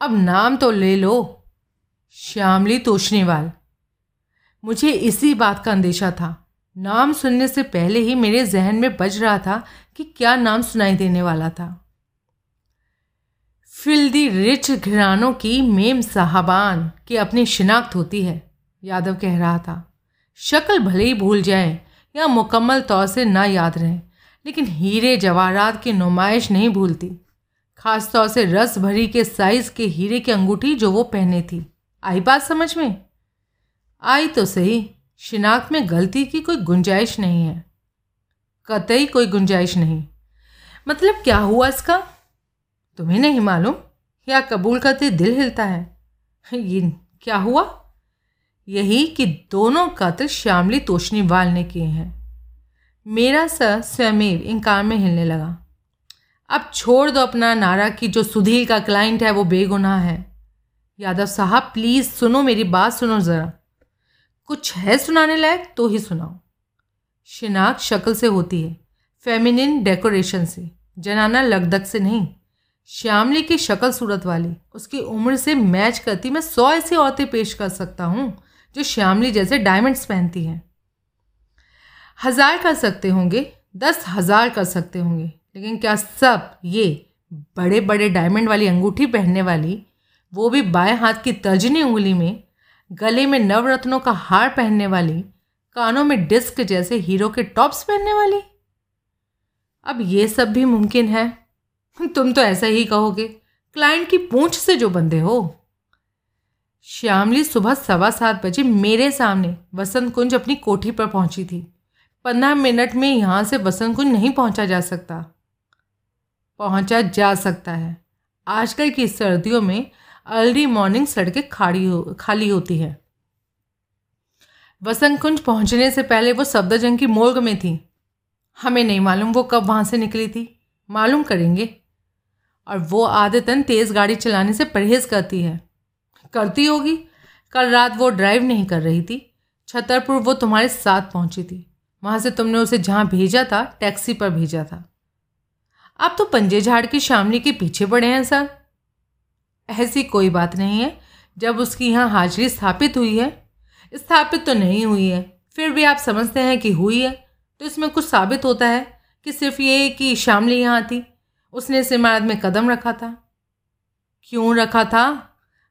अब नाम तो ले लो, श्यामली तोशनीवाल मुझे इसी बात का अंदेशा था। नाम सुनने से पहले ही मेरे जहन में बज रहा था कि क्या नाम सुनाई देने वाला था। फिल्दी रिच घरानों की मेम साहबान की अपनी शिनाख्त होती है, यादव कह रहा था। शक्ल भले ही भूल जाए या मुकम्मल तौर से ना याद रहें, लेकिन हीरे जवाहरात की नुमाइश नहीं भूलती। खास तौर से रस भरी के साइज़ के हीरे की अंगूठी जो वो पहने थी। आई बात समझ में? आई तो सही शिनाख्त में गलती की कोई गुंजाइश नहीं है। कतई कोई गुंजाइश नहीं। मतलब क्या हुआ इसका? तुम्हें नहीं मालूम? या कबूल करते दिल हिलता है? ये क्या हुआ? यही कि दोनों कत्ल श्यामली तोशनीवाल ने किए हैं। मेरा सर स्वयमेव इनकार में हिलने लगा। अब छोड़ दो अपना नारा कि जो सुधीर का क्लाइंट है वो बेगुनाह है। यादव साहब, प्लीज़ सुनो मेरी बात सुनो ज़रा। कुछ है सुनाने लायक तो ही सुनाओ। शिनाख्त शक्ल से होती है फेमिनिन डेकोरेशन से, जनाना लगदक से नहीं। श्यामली की शक्ल सूरत वाली, उसकी उम्र से मैच करती मैं सौ ऐसी औरतें पेश कर सकता हूँ, जो श्यामली जैसे डायमंड्स पहनती हैं। हज़ार कर सकते होंगे, दस हज़ार कर सकते होंगे, लेकिन क्या सब ये बड़े बड़े डायमंड वाली अंगूठी पहनने वाली, वो भी बाएँ हाथ की तर्जनी उंगली में गले में नवरत्नों का हार पहनने वाली, कानों में डिस्क जैसे हीरो के टॉप्स पहनने वाली। अब ये सब भी मुमकिन है। तुम तो ऐसा ही कहोगे, क्लाइंट की पूंछ से जो बंदे हो। श्यामली सुबह सवा सात बजे मेरे सामने वसंत कुंज अपनी कोठी पर पहुँची थी। पंद्रह मिनट में यहाँ से वसंत कुंज नहीं पहुँचा जा सकता। पहुँचा जा सकता है। आजकल की सर्दियों में अर्ली मॉर्निंग सड़कें खाड़ी हो, खाली होती है। वसंत कुंज पहुँचने से पहले वो सफदरजंग की मोर्ग में थी। हमें नहीं मालूम वो कब वहाँ से निकली थी। मालूम करेंगे। और वो आदतन तेज़ गाड़ी चलाने से परहेज़ करती है। करती होगी। कल रात वो ड्राइव नहीं कर रही थी। छतरपुर वो तुम्हारे साथ पहुँची थी। वहाँ से तुमने उसे जहाँ भेजा था टैक्सी पर भेजा था। आप तो पंजे झाड़ की शामली के पीछे पड़े हैं, सर। ऐसी कोई बात नहीं है। जब उसकी यहाँ हाजिरी स्थापित हुई है स्थापित तो नहीं हुई है फिर भी आप समझते हैं कि हुई है तो इसमें कुछ साबित होता है कि सिर्फ़ ये कि शामली यहाँ थी। उसने इस इमारत में कदम रखा था। क्यों रखा था?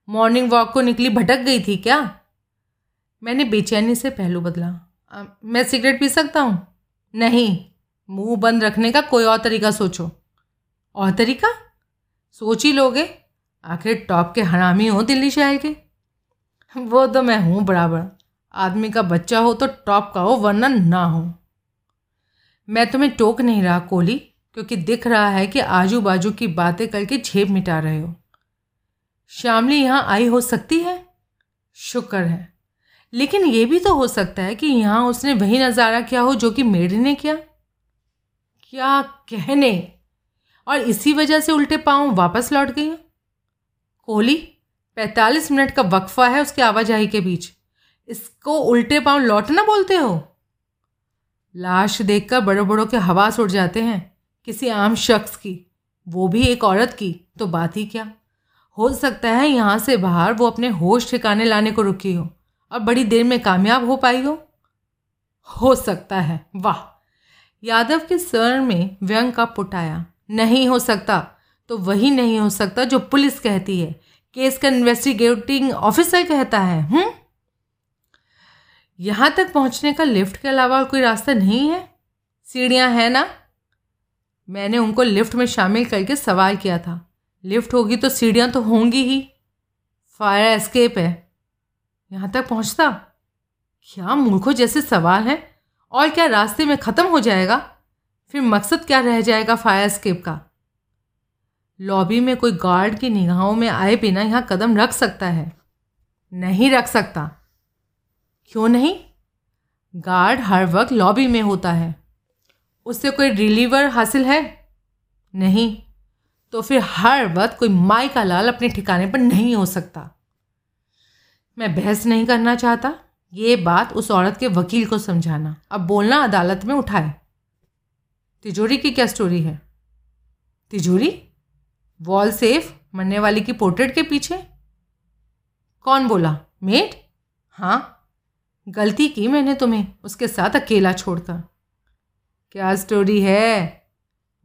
मॉर्निंग वॉक को निकली भटक गई थी क्या? मैंने बेचैनी से पहलू बदला। आ, मैं सिगरेट पी सकता हूँ? नहीं। मुँह बंद रखने का कोई और तरीका सोचो। और तरीका? सोच ही लोगे। आखिर टॉप के हरामी हो दिल्ली शहर के? वो तो मैं हूँ बराबर। आदमी का बच्चा हो तो टॉप का हो, वरना ना हो। मैं तुम्हें टोक नहीं रहा, कोहली, क्योंकि दिख रहा है कि आजू बाजू की बातें करके झेप मिटा रहे हो। श्यामली यहाँ आई हो सकती है? शुक्र है। लेकिन ये भी तो हो सकता है कि यहाँ उसने वही नज़ारा किया हो जो कि मेरी ने किया। क्या कहने? और इसी वजह से उल्टे पाँव वापस लौट गई कोहली पैंतालीस मिनट का वक्फा है उसकी आवाजाही के बीच। इसको उल्टे पाँव लौटना बोलते हो? लाश देखकर बड़ों बड़ों के हवास उड़ जाते हैं किसी आम शख्स की। वो भी एक औरत की तो बात ही क्या? हो सकता है यहाँ से बाहर वो अपने होश ठिकाने लाने को रुकी हो। और बड़ी देर में कामयाब हो पाई हो? हो सकता है। वाह! यादव के सर में व्यंग का पुट आया। नहीं हो सकता तो वही नहीं हो सकता जो पुलिस कहती है। केस का इन्वेस्टिगेटिंग ऑफिसर कहता है हम्म? यहाँ तक पहुँचने का लिफ्ट के अलावा कोई रास्ता नहीं है? सीढ़ियाँ हैं ना? मैंने उनको लिफ्ट में शामिल करके सवाल किया था। लिफ्ट होगी तो सीढ़ियाँ तो होंगी ही। फायर एस्केप है। यहाँ तक पहुँचता? क्या मूर्खों जैसे सवाल हैं? और क्या रास्ते में ख़त्म हो जाएगा? फिर मकसद क्या रह जाएगा फायर एस्केप का? लॉबी में कोई गार्ड की निगाहों में आए बिना यहाँ कदम रख सकता है। नहीं रख सकता। क्यों नहीं? गार्ड हर वक्त लॉबी में होता है। उससे कोई रिलीवर हासिल है? नहीं। तो फिर हर वक्त कोई माई का लाल अपने ठिकाने पर नहीं हो सकता। मैं बहस नहीं करना चाहता। ये बात उस औरत के वकील को समझाना। अब बोलना अदालत में उठाए। तिजोरी की क्या स्टोरी है? तिजोरी? वॉल सेफ़, मरने वाले की पोर्ट्रेट के पीछे? कौन बोला? मेट? हाँ। गलती की मैंने तुम्हें, उसके साथ अकेला छोड़कर क्या स्टोरी है?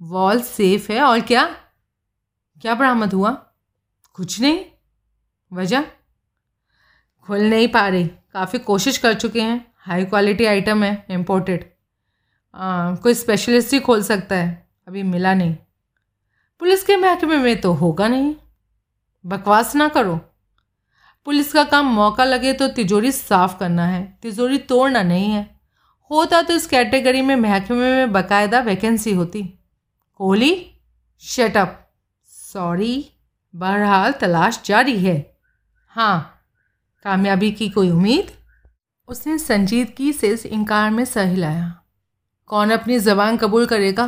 वॉल सेफ़ है और क्या? क्या बरामद हुआ? कुछ नहीं। वजह? खुल नहीं पा रही। काफ़ी कोशिश कर चुके हैं। हाई क्वालिटी आइटम है इम्पोर्टेड कोई स्पेशलिस्ट ही खोल सकता है। अभी मिला नहीं। पुलिस के महकमे में तो होगा नहीं। बकवास ना करो। पुलिस का काम मौका लगे तो तिजोरी साफ़ करना है, तिजोरी तोड़ना नहीं है। होता तो इस कैटेगरी में महकमे में बाकायदा वैकेंसी होती। कोहली शटअप सॉरी बहरहाल तलाश जारी है। हाँ कामयाबी की कोई उम्मीद? उसने संजीदगी से इस इनकार में सर हिलाया कौन अपनी ज़बान कबूल करेगा?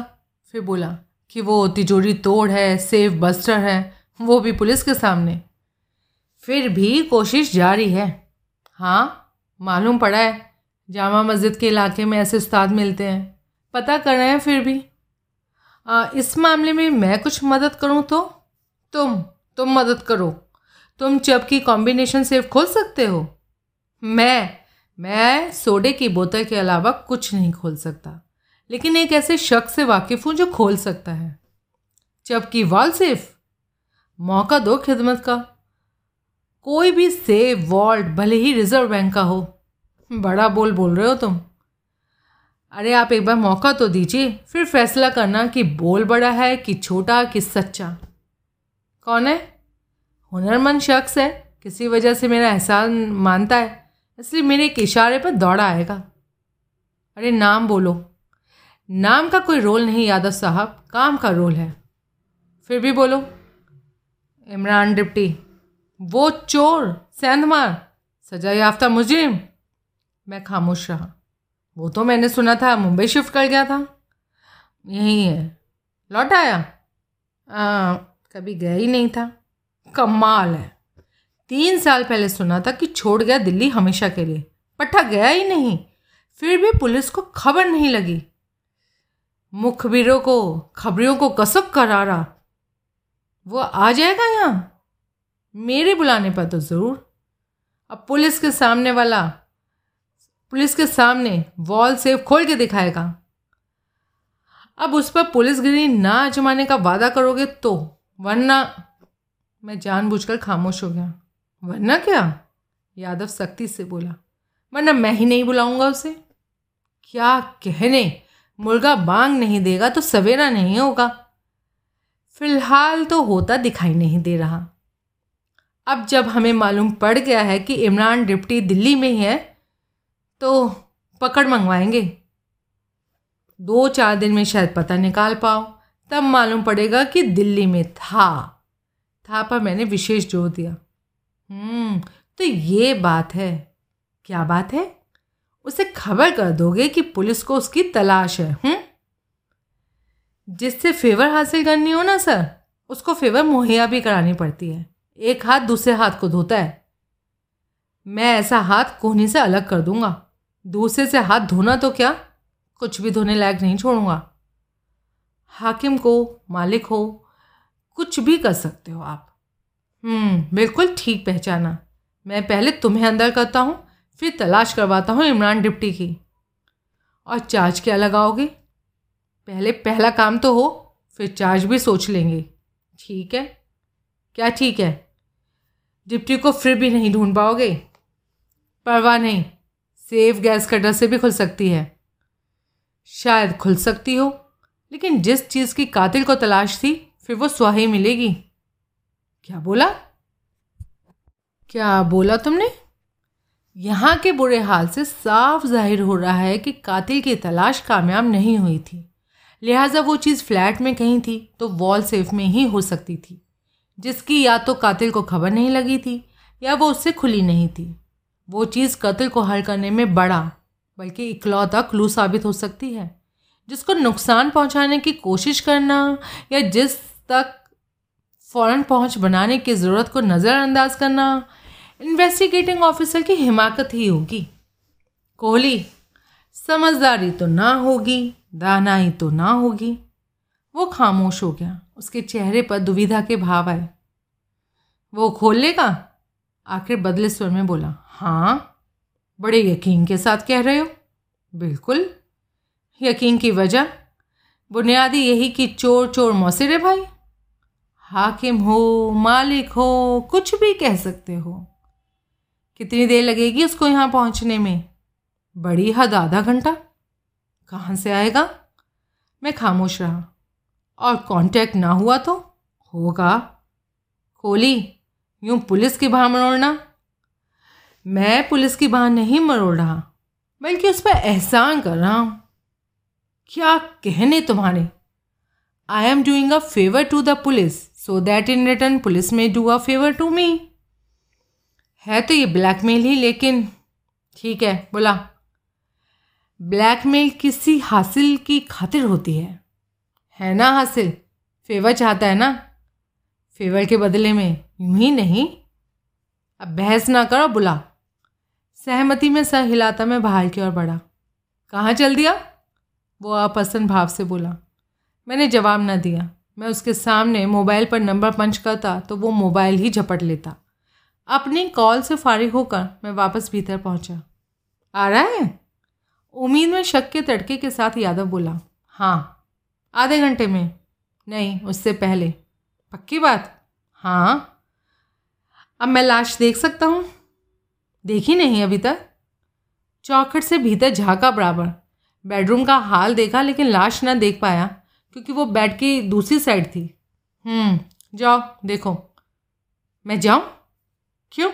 फिर बोला कि वो तिजोरी तोड़ है सेफ़ बस्टर है वो भी पुलिस के सामने। फिर भी कोशिश जारी है। हाँ मालूम पड़ा है जामा मस्जिद के इलाके में ऐसे उस्ताद मिलते हैं। पता कर रहे हैं फिर भी। आ, इस मामले में मैं कुछ मदद करूँ तो? तुम तुम मदद करो। तुम चब की कॉम्बिनेशन सेफ़ खोल सकते हो? मैं मैं सोडे की बोतल के अलावा कुछ नहीं खोल सकता। लेकिन एक ऐसे शख्स से वाकिफ़ हूँ जो खोल सकता है। जबकि की वॉल सेफ़ मौका दो खिदमत का। कोई भी सेफ़ वॉल्ट, भले ही रिज़र्व बैंक का हो। बड़ा बोल बोल रहे हो तुम। अरे आप एक बार मौका तो दीजिए, फिर फैसला करना कि बोल बड़ा है कि छोटा कि सच्चा। कौन है? हुनरमंद शख्स है, किसी वजह से मेरा एहसास मानता है, इसलिए मेरे एक इशारे पर दौड़ा आएगा। अरे नाम बोलो। नाम का कोई रोल नहीं यादव साहब काम का रोल है। फिर भी बोलो। इमरान डिप्टी वो चोर सेंधमार सजा याफ्ता मुजरिम मैं खामोश रहा। वो तो मैंने सुना था मुंबई शिफ्ट कर गया था। यही है। लौट आया। आ, कभी गया ही नहीं था। कमाल है। तीन साल पहले सुना था कि छोड़ गया दिल्ली हमेशा के लिए। पट्टा गया ही नहीं। फिर भी पुलिस को खबर नहीं लगी। मुखबिरों को, खबरियों को कसब करारा। वो आ जाएगा यहाँ? मेरे बुलाने पर तो ज़रूर। अब पुलिस के सामने वाला, पुलिस के सामने वॉल सेफ़ खोल के दिखाएगा। अब उस पर पुलिसगिरी ना आजमाने का वादा करोगे तो वरना मैं जानबूझकर खामोश हो गया। वरना क्या? यादव सख्ती से बोला। वरना मैं ही नहीं बुलाऊँगा उसे। क्या कहने? मुर्गा बांग नहीं देगा तो सवेरा नहीं होगा। फ़िलहाल तो होता दिखाई नहीं दे रहा। अब जब हमें मालूम पड़ गया है कि इमरान डिप्टी दिल्ली में ही है तो पकड़ मंगवाएँगे। दो चार दिन में शायद पता निकाल पाओ। तब मालूम पड़ेगा कि दिल्ली में था। था पर मैंने विशेष ज़ोर दिया। हम्म तो ये बात है। क्या बात है? उसे खबर कर दोगे कि पुलिस को उसकी तलाश है हम्म जिससे फेवर हासिल करनी हो ना सर उसको फेवर मुहैया भी करानी पड़ती है। एक हाथ दूसरे हाथ को धोता है। मैं ऐसा हाथ कोहनी से अलग कर दूँगा। दूसरे से हाथ धोना तो क्या? कुछ भी धोने लायक नहीं छोड़ूँगा। हाकिम को, मालिक हो, कुछ भी कर सकते हो आप। हम्म बिल्कुल ठीक पहचाना। मैं पहले तुम्हें अंदर करता हूँ फिर तलाश करवाता हूँ इमरान डिप्टी की। और चार्ज क्या लगाओगे? पहले पहला काम तो हो, फिर चार्ज भी सोच लेंगे। ठीक है? क्या ठीक है? डिप्टी को फिर भी नहीं ढूंढ पाओगे? परवाह नहीं सेफ़ गैस कटर से भी खुल सकती है। शायद खुल सकती हो, लेकिन जिस चीज़ की कातिल को तलाश थी, फिर वो स्वाही मिलेगी। क्या बोला? क्या बोला तुमने? यहाँ के बुरे हाल से साफ़ ज़ाहिर हो रहा है कि कातिल की तलाश कामयाब नहीं हुई थी। लिहाजा वो चीज़ फ्लैट में कहीं थी तो वॉल सेफ़ में ही हो सकती थी, जिसकी या तो कातिल को खबर नहीं लगी थी, या वो उससे खुली नहीं थी। वो चीज़ कत्ल को हल करने में बड़ा, बल्कि इकलौता क्लू साबित हो सकती है, जिसको नुकसान पहुँचाने की कोशिश करना, या जिस तक फ़ौरन पहुँच बनाने की ज़रूरत को नज़रअंदाज करना इन्वेस्टिगेटिंग ऑफिसर की हिमाकत ही होगी। कोहली, समझदारी तो ना होगी, दानाई तो ना होगी। वो खामोश हो गया। उसके चेहरे पर दुविधा के भाव आए। वो खोल लेगा? आखिर बदले स्वर में बोला हाँ। बड़े यकीन के साथ कह रहे हो? बिल्कुल। यकीन की वजह? बुनियादी यही कि चोर चोर मौसिर भाई? हाकिम हो, मालिक हो, कुछ भी कह सकते हो। कितनी देर लगेगी उसको यहाँ पहुँचने में? बड़ी हद, आधा घंटा? कहाँ से आएगा? मैं खामोश रहा। और कांटेक्ट ना हुआ तो होगा। कोली यूँ पुलिस की बाह मरोड़ना? मैं पुलिस की बाह नहीं मरोड़ रहा। बल्कि उस पर एहसान कर रहा हूँ। क्या कहने तुम्हारे? I am doing a favour to the police so that in return police may do a favour to me है तो ये ब्लैकमेल ही, लेकिन ठीक है, बोला। ब्लैकमेल किसी हासिल की खातिर होती है। है ना हासिल? फेवर चाहता है ना? फेवर के बदले में यूँ ही नहीं। अब बहस ना करो, बुला। सहमति में सर हिलाता मैं बाहर की ओर बढ़ा। कहाँ चल दिया? वो अपसंद भाव से बोला। मैंने जवाब ना दिया। मैं उसके सामने मोबाइल पर नंबर पंच करता तो वो मोबाइल ही झपट लेता। अपनी कॉल से फारिग होकर मैं वापस भीतर पहुँचा। आ रहा है? उम्मीद में शक के तड़के के साथ यादव बोला हाँ। आधे घंटे में? नहीं उससे पहले। पक्की बात? हाँ। अब मैं लाश देख सकता हूँ? देखी नहीं अभी तक? चौखट से भीतर झाँका बराबर। बेडरूम का हाल देखा लेकिन लाश ना देख पाया क्योंकि वो बेड की दूसरी साइड थी। हम्म, जाओ देखो। मैं जाऊँ? क्यों?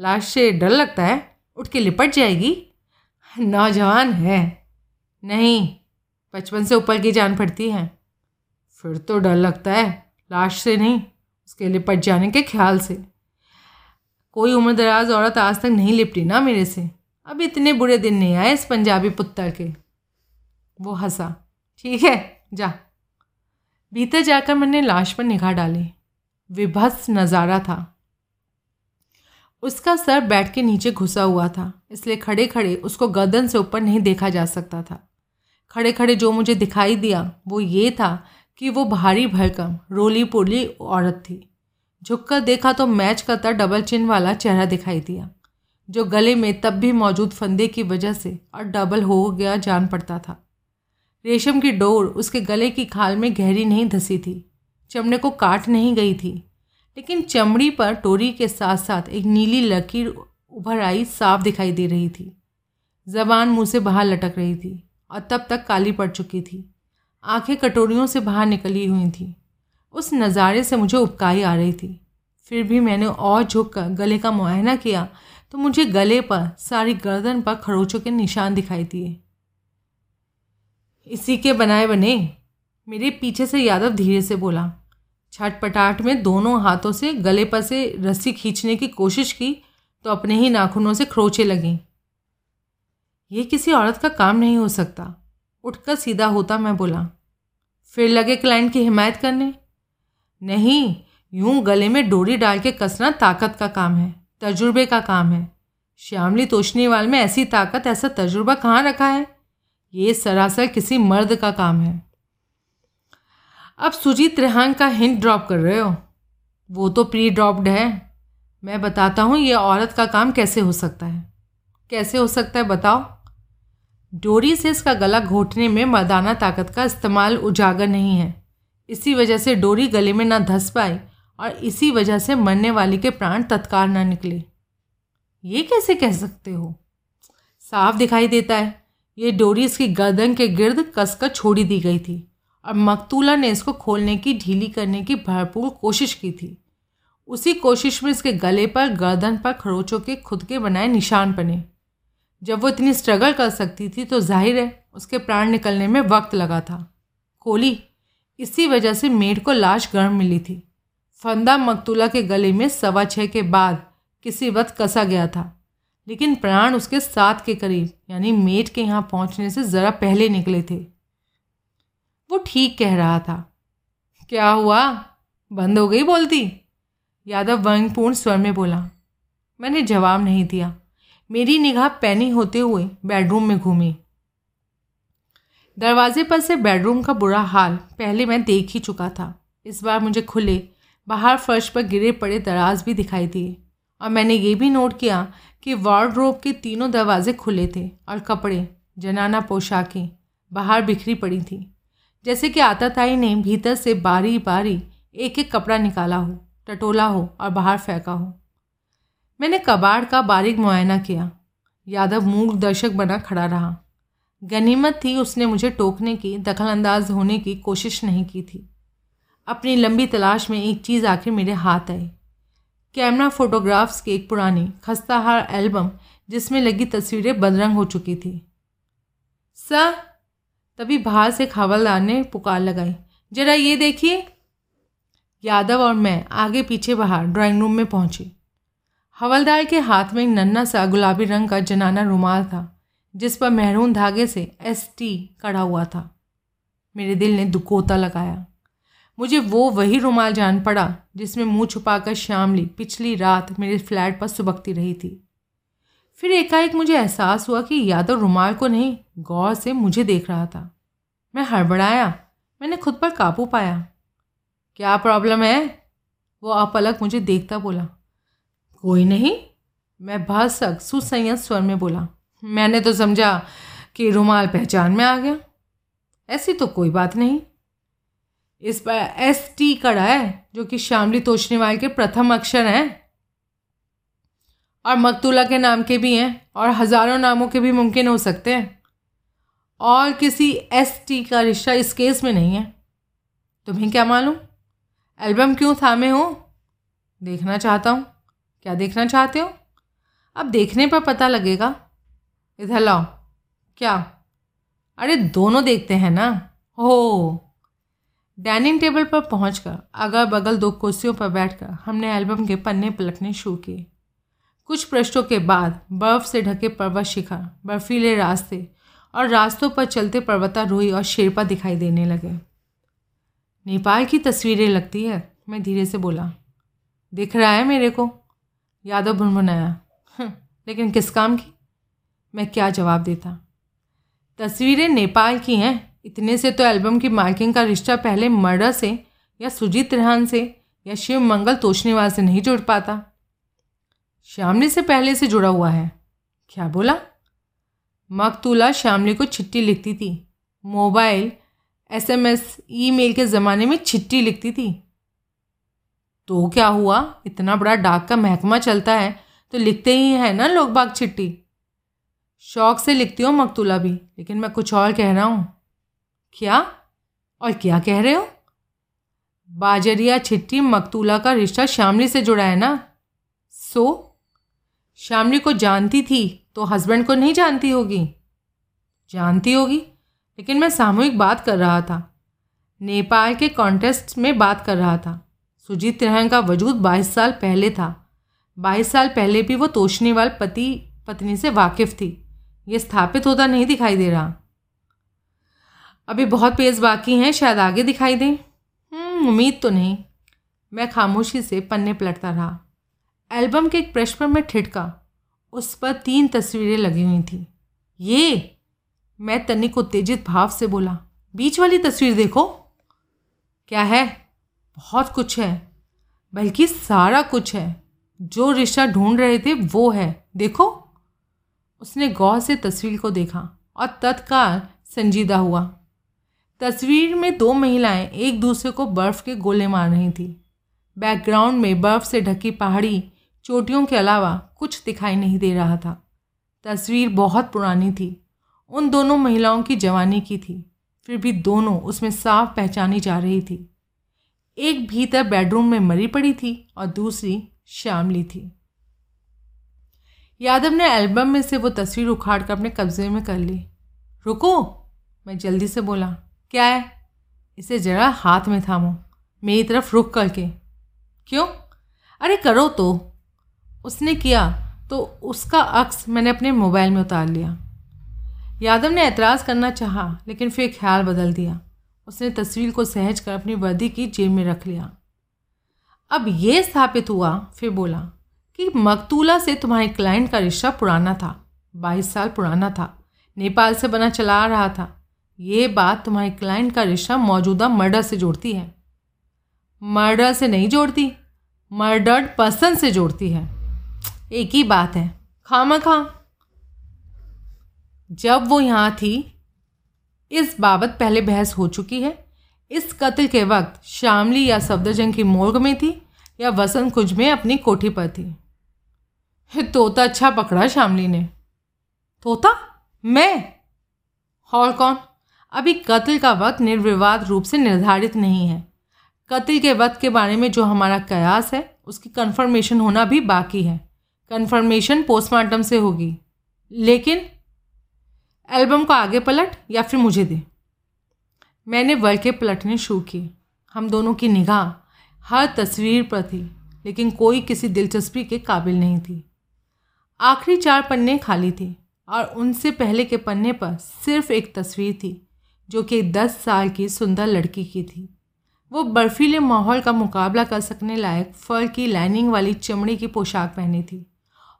लाश से डर लगता है, उठ के लिपट जाएगी। नौजवान है। नहीं, बचपन से ऊपर की जान पड़ती है। फिर तो डर लगता है, लाश से नहीं, उसके लिपट जाने के ख्याल से। कोई उम्र दराज औरत आज तक नहीं लिपटी ना मेरे से। अब इतने बुरे दिन नहीं आए इस पंजाबी पुत्तर के। वो हंसा। ठीक है, जा। भीतर जाकर मैंने लाश पर निगाह डाली। विभत्स नज़ारा था। उसका सर बैठ के नीचे घुसा हुआ था, इसलिए खड़े खड़े उसको गर्दन से ऊपर नहीं देखा जा सकता था। खड़े खड़े जो मुझे दिखाई दिया, वो ये था कि वो भारी भरकम रोली पोली औरत थी। झुककर देखा तो मैच करता डबल चिन वाला चेहरा दिखाई दिया, जो गले में तब भी मौजूद फंदे की वजह से और डबल हो गया जान पड़ता था। रेशम की डोर उसके गले की खाल में गहरी नहीं धसी थी, चमड़े को काट नहीं गई थी। लेकिन चमड़ी पर टोरी के साथ साथ एक नीली लकीर उभर आई, साफ़ दिखाई दे रही थी। जबान मुँह से बाहर लटक रही थी और तब तक काली पड़ चुकी थी। आँखें कटोरियों से बाहर निकली हुई थी। उस नज़ारे से मुझे उपकाई आ रही थी। फिर भी मैंने और झुक कर गले का मुआयना किया तो मुझे गले पर सारी गर्दन पर खरोचों के निशान दिखाई दिए। इसी के बनाए बने, मेरे पीछे से यादव धीरे से बोला छटपटाहट में दोनों हाथों से गले पर से रस्सी खींचने की कोशिश की तो अपने ही नाखूनों से खरोचे लगीं। ये किसी औरत का काम नहीं हो सकता। उठकर सीधा होता मैं बोला, फिर लगे क्लाइंट की हिमायत करने? नहीं, यूँ गले में डोरी डाल के कसना ताकत का काम है, तजुर्बे का काम है। श्यामली तोशनीवाल में ऐसी ताकत, ऐसा तजुर्बा कहाँ रखा है? ये सरासर किसी मर्द का काम है। अब सुजीत रेहान का हिंट ड्रॉप कर रहे हो। वो तो प्री ड्रॉप्ड है। मैं बताता हूँ, ये औरत का काम कैसे हो सकता है। कैसे हो सकता है बताओ। डोरी से इसका गला घोटने में मर्दाना ताकत का इस्तेमाल उजागर नहीं है। इसी वजह से डोरी गले में ना धस पाई और इसी वजह से मरने वाली के प्राण तत्काल ना निकले। ये कैसे कह सकते हो? साफ़ दिखाई देता है। ये डोरी इसकी गर्दन के गिर्द कसकर छोड़ी दी गई थी। और मकतूला ने इसको खोलने की, ढीली करने की भरपूर कोशिश की थी। उसी कोशिश में इसके गले पर, गर्दन पर, खरोचों के, खुद के बनाए निशान बने। जब वो इतनी स्ट्रगल कर सकती थी तो ज़ाहिर है, उसके प्राण निकलने में वक्त लगा था। कोली इसी वजह से मेड को लाश गर्म मिली थी। फंदा मकतूला के गले में सवा छः के बाद किसी वक्त कसा गया था। लेकिन प्राण उसके साथ के करीब, यानी मेट के यहाँ पहुँचने से ज़रा पहले निकले थे। वो ठीक कह रहा था। क्या हुआ? बंद हो गई बोलती? यादव व्यंगपूर्ण स्वर में बोला, मैंने जवाब नहीं दिया। मेरी निगाह पैनी होते हुए बेडरूम में घूमी। दरवाजे पर से बेडरूम का बुरा हाल पहले मैं देख ही चुका था। इस बार मुझे खुले, बाहर फर्श पर गिरे पड़े दराज भी दिखाई दिए। और मैंने ये भी नोट किया कि वार्डरोब के तीनों दरवाजे खुले थे और कपड़े, जनाना पोशाकें बाहर बिखरी पड़ी थी। जैसे कि आताताई ने भीतर से बारी बारी एक एक कपड़ा निकाला हो, टटोला हो और बाहर फेंका हो। मैंने कबाड़ का बारीक मुआयना किया। यादव मूक दर्शक बना खड़ा रहा। गनीमत थी उसने मुझे टोकने की दखलंदाज होने की कोशिश नहीं की थी। अपनी लंबी तलाश में एक चीज़ आखिर मेरे हाथ आई। कैमरा फोटोग्राफ्स की एक पुरानी, खस्ताहार एल्बम जिसमें लगी तस्वीरें बदरंग हो चुकी थी। सर तभी बाहर से हवलदार ने पुकार लगाई। जरा ये देखिए। यादव और मैं आगे पीछे बाहर ड्राइंग रूम में पहुँची। हवलदार के हाथ में एक नन्ना सा गुलाबी रंग का जनाना रुमाल था, जिस पर महरून धागे से एस टी कड़ा हुआ था। मेरे दिल ने दुकोता लगाया। मुझे वो वही रुमाल जान पड़ा जिसमें मुँह छुपाकर श्यामली पिछली रात मेरे फ्लैट पर सुबकती रही थी। फिर एकाएक मुझे एहसास हुआ कि यादव रुमाल को नहीं, गौर से मुझे देख रहा था। मैं हड़बड़ाया, मैंने खुद पर काबू पाया। क्या प्रॉब्लम है? वो अपलक मुझे देखता बोला। कोई नहीं, मैं भसक, सुसंयत स्वर में बोला। मैंने तो समझा कि रुमाल पहचान में आ गया। ऐसी तो कोई बात नहीं। इस पर एस टी कड़ा है, जो कि श्यामली तोशनीवाल के प्रथम अक्षर हैं। और मकतूला के नाम के भी हैं और हज़ारों नामों के भी मुमकिन हो सकते हैं। और किसी एस टी का रिश्ता इस केस में नहीं है। तुम्हें क्या मालूम? एल्बम क्यों थामे हो? देखना चाहता हूँ। क्या देखना चाहते हो? अब देखने पर पता लगेगा। इधर लाओ। क्या? अरे दोनों देखते हैं ना? हो। डाइनिंग टेबल पर पहुंचकर अगल बगल दो कुर्सियों पर बैठकर हमने एल्बम के पन्ने पलटने शुरू किए। कुछ पृष्ठों के बाद बर्फ़ से ढके पर्वत शिखर बर्फीले रास्ते और रास्तों पर चलते पर्वतारोही और शेरपा दिखाई देने लगे। नेपाल की तस्वीरें लगती है मैं धीरे से बोला। दिख रहा है मेरे को? यादव भुनभुनाया। हम्म, लेकिन किस काम की? मैं क्या जवाब देता? तस्वीरें नेपाल की हैं। इतने से तो एल्बम की मार्किंग का रिश्ता पहले मर्डर से या सुजीत रेहान से या शिव मंगल तोशनीवाल से नहीं जुड़ पाता। श्यामली से पहले से जुड़ा हुआ है। क्या बोला? मकतूला श्यामली को चिट्ठी लिखती थी। मोबाइल, एसएमएस, ईमेल के ज़माने में चिट्ठी लिखती थी। तो क्या हुआ? इतना बड़ा डाक का महकमा चलता है तो लिखते ही है ना लोग बाग चिट्ठी। शौक से लिखती हो मकतूला भी, लेकिन मैं कुछ और कह रहा हूँ। क्या? और क्या कह रहे हो? बाजरिया छिट्टी मकतूला का रिश्ता श्यामली से जुड़ा है ना। सो श्यामली को जानती थी तो हस्बैंड को नहीं जानती होगी। जानती होगी लेकिन मैं सामूहिक बात कर रहा था। नेपाल के कॉन्टेस्ट में बात कर रहा था। सुजीत तिरहन का वजूद बाईस साल पहले था। बाईस साल पहले भी वो तोशनीवाल पति पत्नी से वाकिफ़ थी। ये स्थापित होता नहीं दिखाई दे रहा। अभी बहुत पेज बाकी हैं शायद आगे दिखाई दें। हम्म, उम्मीद तो नहीं। मैं खामोशी से पन्ने पलटता रहा। एल्बम के एक पृष्ठ पर मैं ठिठका। उस पर तीन तस्वीरें लगी हुई थी। ये, मैं तनिक उत्तेजित भाव से बोला, बीच वाली तस्वीर देखो। क्या है? बहुत कुछ है, बल्कि सारा कुछ है। जो रिश्ता ढूंढ रहे थे, वो है। देखो। उसने गौर से तस्वीर को देखा और तत्काल संजीदा हुआ। तस्वीर में दो महिलाएँ एक दूसरे को बर्फ़ के गोले मार रही थी। बैकग्राउंड में बर्फ़ से ढकी पहाड़ी चोटियों के अलावा कुछ दिखाई नहीं दे रहा था। तस्वीर बहुत पुरानी थी। उन दोनों महिलाओं की जवानी की थी। फिर भी दोनों उसमें साफ़ पहचानी जा रही थी। एक भीतर बेडरूम में मरी पड़ी थी और दूसरी श्यामली थी। यादव ने एल्बम में से वो तस्वीर उखाड़ कर अपने कब्जे में कर ली। रुको, मैं जल्दी से बोला। क्या है? इसे जरा हाथ में थामो। मेरी तरफ़ रुक करके। क्यों? अरे करो तो। उसने किया तो उसका अक्स मैंने अपने मोबाइल में उतार लिया। यादव ने एतराज़ करना चाहा, लेकिन फिर ख्याल बदल दिया। उसने तस्वीर को सहज कर अपनी वर्दी की जेब में रख लिया। अब ये स्थापित हुआ, फिर बोला कि मकतूला से तुम्हारे क्लाइंट का रिश्ता पुराना था, बाईस साल पुराना था, नेपाल से बना चला आ रहा था। ये बात तुम्हारे क्लाइंट का रिश्ता मौजूदा मर्डर से जोड़ती है। मर्डर से नहीं जोड़ती, मर्डर्ड पर्सन से जोड़ती है। एक ही बात है। खामा खा। जब वो यहाँ थी, इस बाबत पहले बहस हो चुकी है। इस कत्ल के वक्त शामली या सफदरजंग की मोर्ग में थी या वसंत कुंज में अपनी कोठी पर थी। तोता अच्छा पकड़ा शामली ने। तोता? मैं? और कौन? अभी कत्ल का वक्त निर्विवाद रूप से निर्धारित नहीं है। कत्ल के वक्त के बारे में जो हमारा कयास है, उसकी कंफर्मेशन होना भी बाकी है। कंफर्मेशन पोस्टमार्टम से होगी। लेकिन एल्बम को आगे पलट या फिर मुझे दे। मैंने वर्ल के पलटने शुरू किए। हम दोनों की निगाह हर तस्वीर पर थी, लेकिन कोई किसी दिलचस्पी के काबिल नहीं थी। आखिरी चार पन्ने खाली थे और उनसे पहले के पन्ने पर सिर्फ़ एक तस्वीर थी, जो कि दस साल की सुंदर लड़की की थी। वो बर्फीले माहौल का मुकाबला कर सकने लायक फर की लाइनिंग वाली चमड़ी की पोशाक पहनी थी।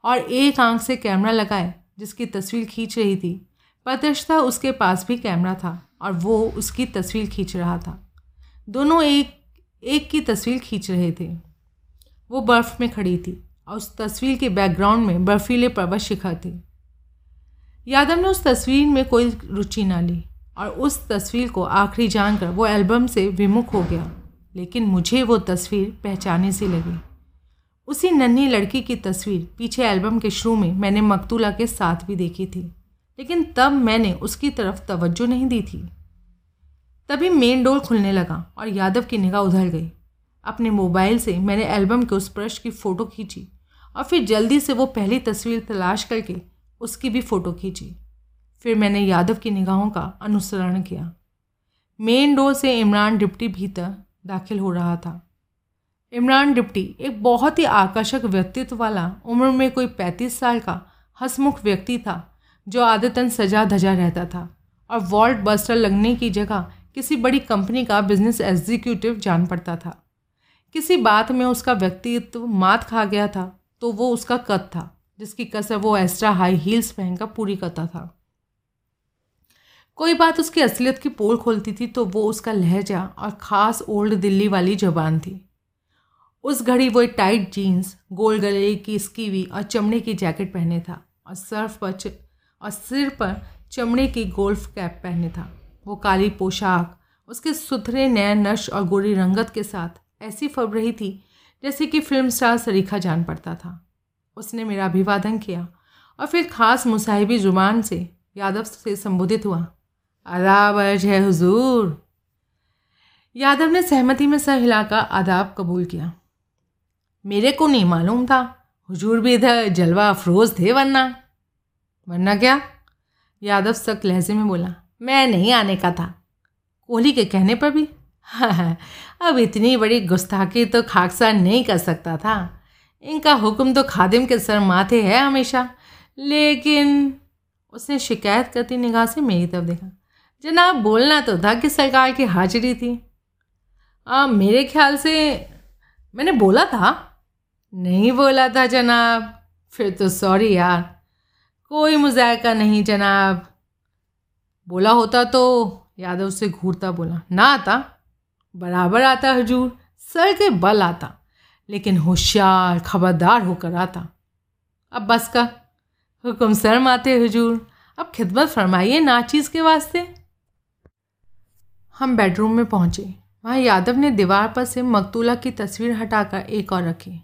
और एक आँख से कैमरा लगाए, जिसकी तस्वीर खींच रही थी। प्रत्यक्षता उसके पास भी कैमरा था और वो उसकी तस्वीर खींच रहा था। दोनों एक एक की तस्वीर खींच रहे थे। वो बर्फ़ में खड़ी थी और उस तस्वीर के बैकग्राउंड में बर्फीले पर्वत शिखर थे। यादव ने उस तस्वीर में कोई रुचि ना ली और उस तस्वीर को आखिरी जानकर वो एल्बम से विमुख हो गया। लेकिन मुझे वो तस्वीर पहचाने सी लगी। उसी नन्ही लड़की की तस्वीर पीछे एल्बम के शुरू में मैंने मकतूला के साथ भी देखी थी, लेकिन तब मैंने उसकी तरफ़ तवज्जो नहीं दी थी। तभी मेन डोर खुलने लगा और यादव की निगाह उधर गई। अपने मोबाइल से मैंने एल्बम के उस ब्रश की फ़ोटो खींची और फिर जल्दी से वो पहली तस्वीर तलाश करके उसकी भी फ़ोटो खींची। फिर मैंने यादव की निगाहों का अनुसरण किया। मेन डोर से इमरान डिप्टी भीतर दाखिल हो रहा था। इमरान डिप्टी, एक बहुत ही आकर्षक व्यक्तित्व वाला, उम्र में कोई पैंतीस साल का, हसमुख व्यक्ति था, जो आदतन सजा धजा रहता था। और वॉल्ट बस्टर लगने की जगह, किसी बड़ी कंपनी का बिज़नेस एग्जीक्यूटिव जान पड़ता था। किसी बात में उसका व्यक्तित्व मात खा गया था तो वो उसका कद था, जिसकी कसर वो एक्स्ट्रा हाई हील्स पहनकर पूरी करता था। कोई बात उसकी असलियत की पोल खोलती थी तो वो उसका लहजा और ख़ास ओल्ड दिल्ली वाली जबान थी। उस घड़ी वो टाइट जीन्स गोल गले की स्कीवी और चमड़े की जैकेट पहने था और सर्फ पर और सिर पर चमड़े की गोल्फ कैप पहने था। वो काली पोशाक, उसके सुथरे नए नश और गोरी रंगत के साथ ऐसी फब रही थी जैसे कि फ़िल्म स्टार सरीखा जान पड़ता था। उसने मेरा अभिवादन किया और फिर ख़ास मुसाहिबी ज़ुबान से, यादव से संबोधित हुआ। आदाब अर्ज़ है हुजूर। यादव ने सहमति में सर हिलाकर आदाब कबूल किया। मेरे को नहीं मालूम था। हुजूर भी इधर जलवा अफरोज थे वरना। वरना क्या? यादव सख्त लहजे में बोला मैं नहीं आने का था। कोहली के कहने पर भी हाँ हाँ अब इतनी बड़ी गुस्ताखी तो खाकसा नहीं कर सकता था। इनका हुक्म तो खादिम के सर माथे है हमेशा। लेकिन उसने शिकायत करती निगाह से मेरी तरफ़ देखा। जनाब बोलना तो था कि सरकार की हाजिरी थी। आ, मेरे ख्याल से मैंने बोला था नहीं बोला था जनाब। फिर तो सॉरी यार। कोई मुजायका नहीं जनाब। बोला होता तो यादव से घूरता बोला। ना आता। बराबर आता हजूर। सर के बल आता। लेकिन होशियार, खबरदार होकर आता। अब बस का। हुक्म सर माते हजूर। अब खिदमत फरमाइए नाचीज़ के वास्ते। हम बेडरूम में पहुँचे। वहाँ यादव ने दीवार पर से मकतूला की तस्वीर हटाकर एक और रखी।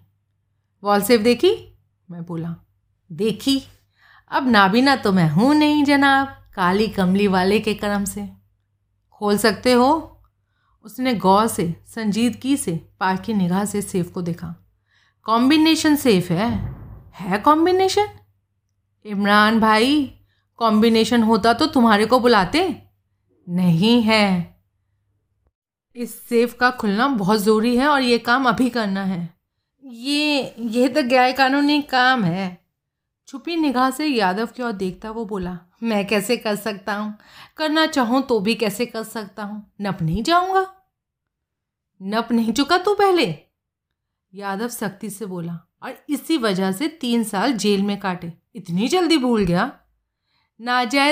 वॉल सेफ़ देखी? मैं बोला, देखी। अब नाबीना तो मैं हूँ नहीं, जनाब। काली कमली वाले के करम से। खोल सकते हो? उसने गौर से संजीदगी से पार की निगाह से सेफ़ को देखा। कॉम्बिनेशन सेफ़ है? है कॉम्बिनेशन? इमरान भाई, कॉम्बिनेशन होता तो तुम्हारे को बुलाते? नहीं है। इस सेफ़ का खुलना बहुत ज़रूरी है और ये काम अभी करना है। ये ये तो गैर कानूनी काम है। छुपी निगाह से यादव की ओर देखता वो बोला, मैं कैसे कर सकता हूँ? करना चाहूँ तो भी कैसे कर सकता हूँ? नप नहीं जाऊँगा। नप नहीं चुका तू पहले? यादव सख्ती से बोला, और इसी वजह से तीन साल जेल में काटे। इतनी जल्दी भूल गया? नाजायज